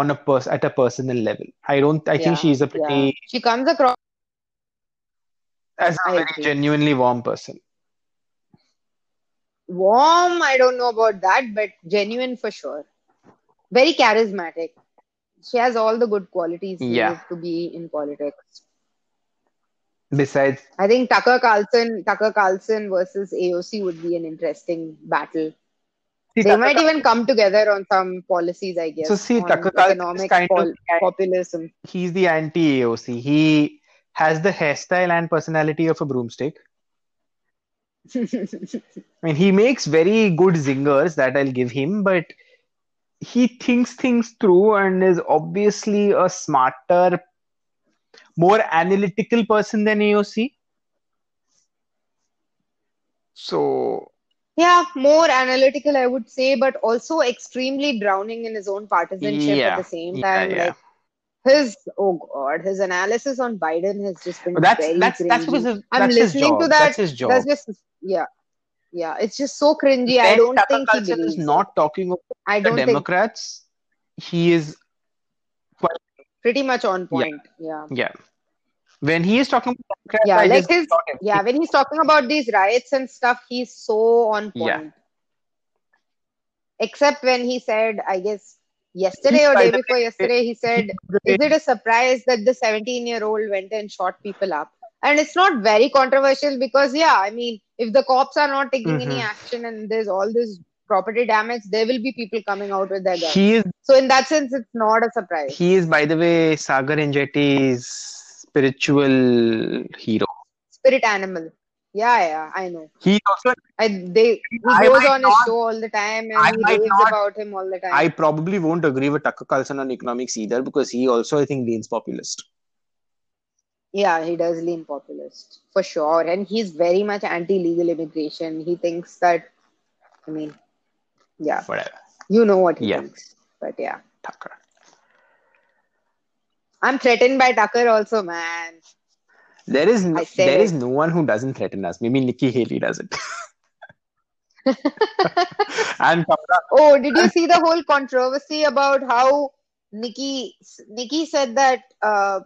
on a pers at a personal level. I don't. I Yeah, think she's a pretty Yeah, she comes across. As a I very agree. genuinely warm person. Warm, I don't know about that, but genuine for sure. Very charismatic. She has all the good qualities Yeah. to be in politics. Besides, I think Tucker Carlson, Tucker Carlson versus AOC would be an interesting battle. see, They Tucker might even come together on some policies, I guess. So see, Tucker Carlson is kind of populism. he's the anti-AOC. He has the hairstyle and personality of a broomstick. I mean, he makes very good zingers that I'll give him, but he thinks things through and is obviously a smarter, more analytical person than AOC. So, yeah, more analytical, I would say, but also extremely drowning in his own partisanship Yeah, at the same yeah, time. yeah. Like his, oh God, his analysis on Biden has just been but that's very that's that's cringy. because of, I'm his listening job. to that. That's his job. That's just, yeah, yeah. It's just so cringy. I don't think he believes is not talking about I the don't think Democrats. He is quite pretty much on point. Yeah. yeah. When he is talking about Democrats, Yeah, I like his yeah, when he's talking about these riots and stuff, he's so on point. Yeah. point. Except when he said, I guess yesterday or day before yesterday, he said, Is it a surprise that the 17 year old went and shot people up? And it's not very controversial because, yeah, I mean, if the cops are not taking any Mhm. action and there's all this property damage, there will be people coming out with their guns. He is So, in that sense, it's not a surprise. he is by the way Sagar Enjeti's spiritual hero. Spirit animal. Yeah, yeah, I know. He also I, they, he goes on his show all the time and I he raves not- about him all the time. I probably won't agree with Tucker Carlson on economics either because he also I think leans populist. Yeah, he does lean populist for sure. And he's very much anti legal immigration. He thinks that, I mean, yeah, Whatever. you know what he Yeah. thinks. But yeah, Tucker. I'm threatened by Tucker also, man. There is no, I said there it. is no one who doesn't threaten us. Maybe Nikki Haley does it. and Oh, did you see the whole controversy about how Nikki Nikki said that uh,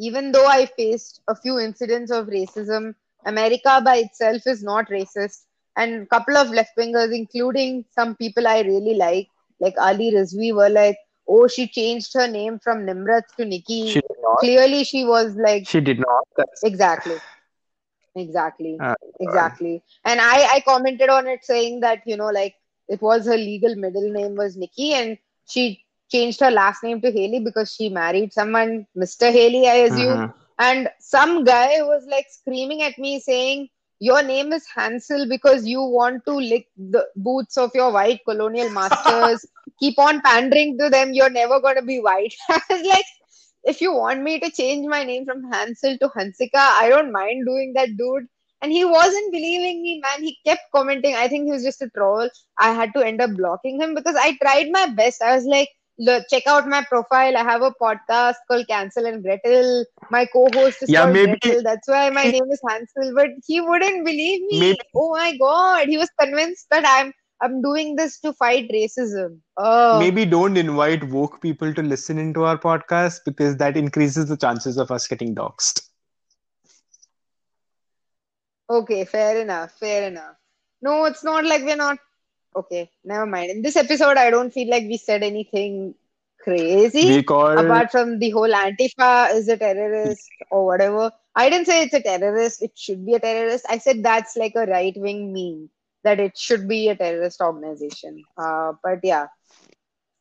even though I faced a few incidents of racism, America by itself is not racist. And a couple of left wingers, including some people I really like, like Ali Rizvi, were like, "Oh, she changed her name from Nimrat to Nikki." she did not. Clearly, she was like, She did not. That's, exactly, exactly uh, exactly and i i commented on it saying that you know like it was her legal middle name was nikki and she changed her last name to haley because she married someone mr haley i assume mhm. and some guy was like screaming at me saying your name is hansel because you want to lick the boots of your white colonial masters keep on pandering to them you're never going to be white i was like if you want me to change my name from Hansel to Hansika, I don't mind doing that, dude. And he wasn't believing me, man. He kept commenting. I think he was just a troll. I had to end up blocking him because I tried my best. I was like, look, check out my profile. I have a podcast called Hansel and Gretel. My co-host is Yeah, called maybe- Gretel. That's why my name is Hansel. But he wouldn't believe me. Maybe- Oh my god, he was convinced that I'm I'm doing this to fight racism. Oh, Maybe don't invite woke people to listen into our podcast because that increases the chances of us getting doxxed. okay, fair enough, fair enough. No, it's not like we're not. Okay, never mind. In this episode, I don't feel like we said anything crazy. We call apart from the whole Antifa is a terrorist or whatever. I didn't say it's a terrorist, it should be a terrorist. I said that's like a right wing meme that it should be a terrorist organization. Uh, but yeah,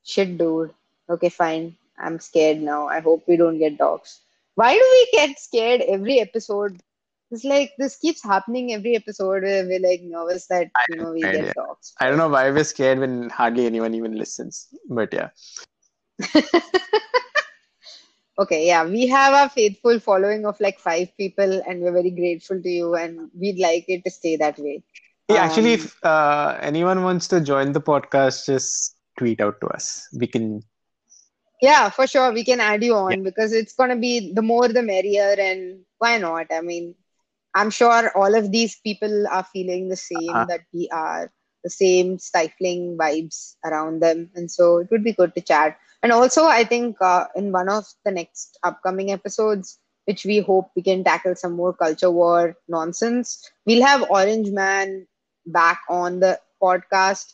shit, dude. Okay, fine. I'm scared now. I hope we don't get doxxed. Why do we get scared every episode? It's like this keeps happening every episode where we're like nervous that you know we get doxxed. I don't know why we're scared when hardly anyone even listens. But yeah. Okay, yeah, we have a faithful following of like five people, and we're very grateful to you, and we'd like it to stay that way. Yeah, actually, Um, if uh, anyone wants to join the podcast, just tweet out to us. We can. Yeah, for sure, we can add you on because it's gonna be the more the merrier, and why not? I mean, I'm sure all of these people are feeling the same Uh-huh. that we are, the same stifling vibes around them, and so it would be good to chat. And also, I think uh, in one of the next upcoming episodes, which we hope we can tackle some more culture war nonsense, we'll have Orange Man back on the podcast.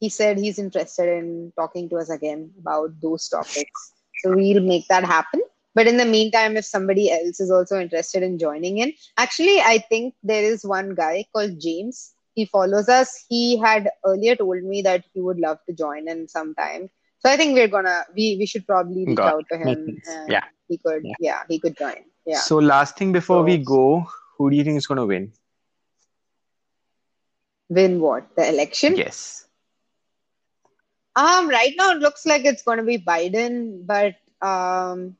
He said he's interested in talking to us again about those topics. So we'll make that happen. But in the meantime, if somebody else is also interested in joining in, actually, I think there is one guy called James. He follows us. He had earlier told me that he would love to join in sometime. So I think we're gonna we we should probably reach Got out to him. Yeah. he could Yeah. yeah. he could join. Yeah. So, last thing before we go, who do you think is going to win? Win what? The election? Yes. Um, right now it looks like it's going to be Biden, but um,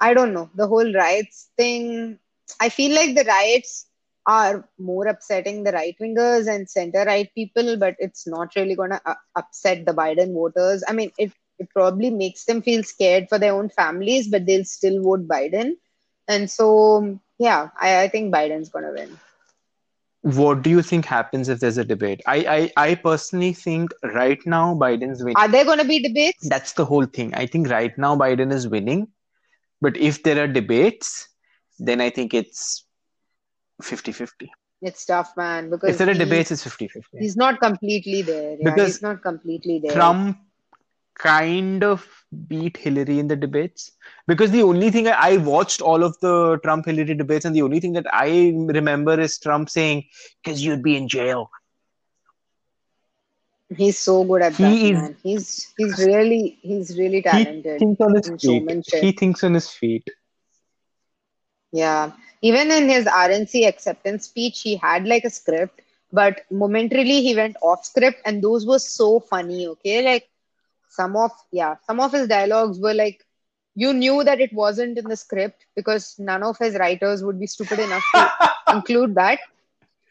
I don't know. The whole riots thing, I feel like the riots are more upsetting the right wingers and center right people, but it's not really going to uh, upset the Biden voters. I mean, it, it probably makes them feel scared for their own families, but they'll still vote Biden. And so, yeah, I, I think Biden's going to win. What do you think happens if there's a debate? I, I, I personally think right now Biden's winning. Are there going to be debates? That's the whole thing. I think right now Biden is winning. But if there are debates, then I think it's 50 50. It's tough, man, because If there are debates, it's 50 50. he's not completely there. Yeah, Because he's not completely there. Trump kind of beat Hillary in the debates because the only thing I, I watched all of the Trump Hillary debates, and the only thing that I remember is Trump saying, "Because you'd be in jail." He's so good at He that, is- man. He's he's really he's really talented. He thinks on his feet. He thinks on his feet. Yeah. Even in his RNC acceptance speech, he had like a script, but momentarily he went off script, and those were so funny. Okay, like some of yeah, some of his dialogues were like you knew that it wasn't in the script because none of his writers would be stupid enough to include that.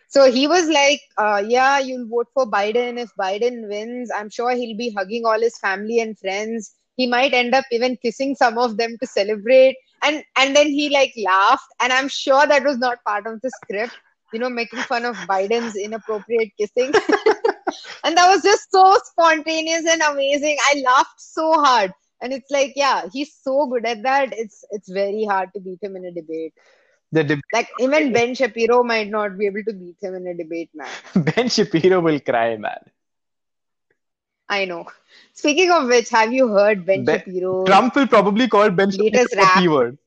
So he was like, uh, yeah, you'll vote for Biden. If Biden wins, I'm sure he'll be hugging all his family and friends. He might end up even kissing some of them to celebrate. And and then he like laughed, and I'm sure that was not part of the script. You know, making fun of Biden's inappropriate kissing. and that was just so spontaneous and amazing. I laughed so hard. And it's like, yeah, he's so good at that. It's it's very hard to beat him in a debate. The deb- Like even Ben Shapiro might not be able to beat him in a debate, man. Ben Shapiro will cry, man. I know. Speaking of which, have you heard Ben Ben- Shapiro? Trump will probably call Ben Shapiro Latest a keyword.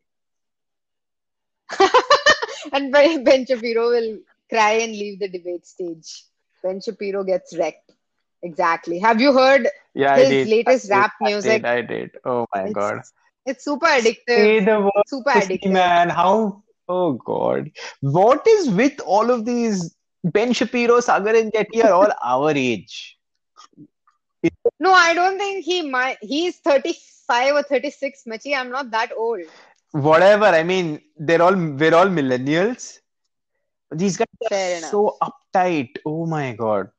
and Ben, ben Shapiro will cry and leave the debate stage. Ben Shapiro gets wrecked. Exactly. Have you heard? Yeah, His I did. latest I did, rap I music. Did, I did. Oh my It's god. It's super addictive. Say the word, Super addictive. man. How? Oh god. What is with all of these? Ben Shapiro, Sagar Enjeti are all our age. No, I don't think he might. He's 35 or 36, Machi. I'm not that old. Whatever. I mean, they're all we're all millennials. These guys are enough. so uptight. Oh my god.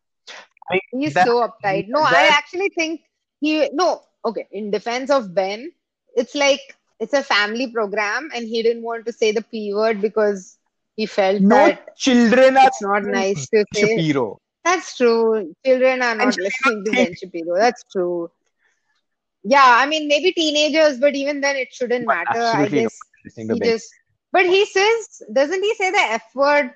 He's That- so uptight. No, I actually think he. No, okay, in defense of Ben, it's like it's a family program, and he didn't want to say the p word because he felt No that children are not nice to say. Shapiro. That's true. Children are not And listening to Ben Shapiro. That's true. Yeah, I mean maybe teenagers, but even then it shouldn't But matter. I guess he Ben. just. But he says, doesn't he say the F word?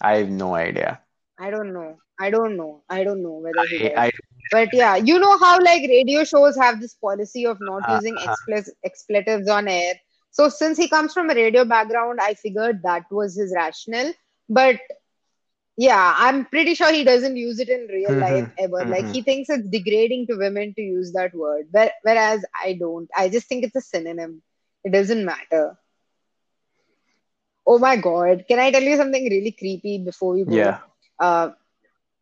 I have no idea. I don't know. I don't know. I don't know whether he does. I, I But yeah, you know how like radio shows have this policy of not Uh, using expl- expletives on air. So since he comes from a radio background, I figured that was his rationale. But yeah, I'm pretty sure he doesn't use it in real Mhm, life ever. Like mhm. he thinks it's degrading to women to use that word, Where- whereas I don't. I just think it's a synonym. It doesn't matter. Oh my God! Can I tell you something really creepy before we go? yeah. uh,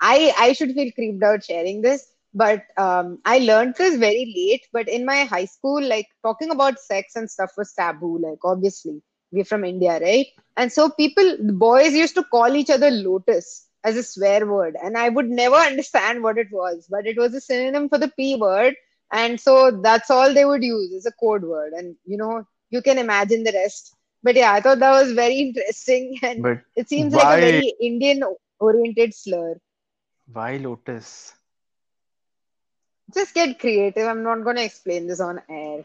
I I should feel creeped out sharing this, but um, I learned this very late. But in my high school, like talking about sex and stuff was taboo. Like obviously we're from India, right? And so people, the boys used to call each other lotus as a swear word, and I would never understand what it was, but it was a synonym for the p word, and so that's all they would use as a code word. And you know, you can imagine the rest. But yeah, I thought that was very interesting, and But it seems like a very Indian oriented slur. why Lotus? Just get creative. I'm not going to explain this on air.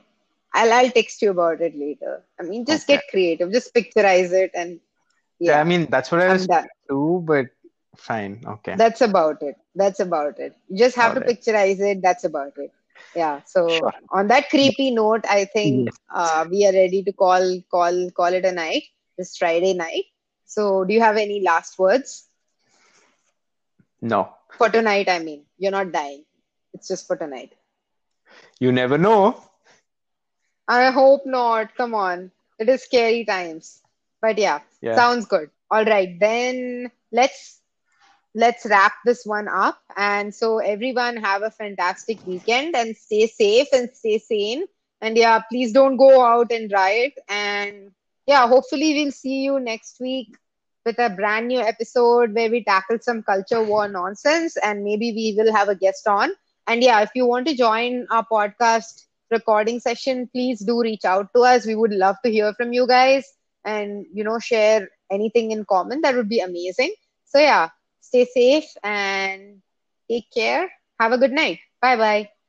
I'll, I'll text you about it later. I mean, just Okay. get creative. Just picturize it and Yeah, I mean that's what I was too, but fine. Okay. That's about it. That's about it. You just have to Alright. picturize it. That's about it. Yeah. So Sure. on that creepy note, I think Yes. uh, we are ready to call call call it a night. This Friday night. So do you have any last words No. for tonight? I mean, you're not dying. It's just for tonight. You never know. I hope not. Come on. It is scary times. But yeah, Yeah. sounds good. All right, then let's let's wrap this one up. And so everyone have a fantastic weekend and stay safe and stay sane. And yeah, please don't go out and riot. And yeah, hopefully we'll see you next week with a brand new episode where we tackle some culture war nonsense and maybe we will have a guest on. And yeah, if you want to join our podcast recording session, please do reach out to us. We would love to hear from you guys and you know share anything in common. That would be amazing. So yeah, stay safe and take care. Have a good night. Bye bye.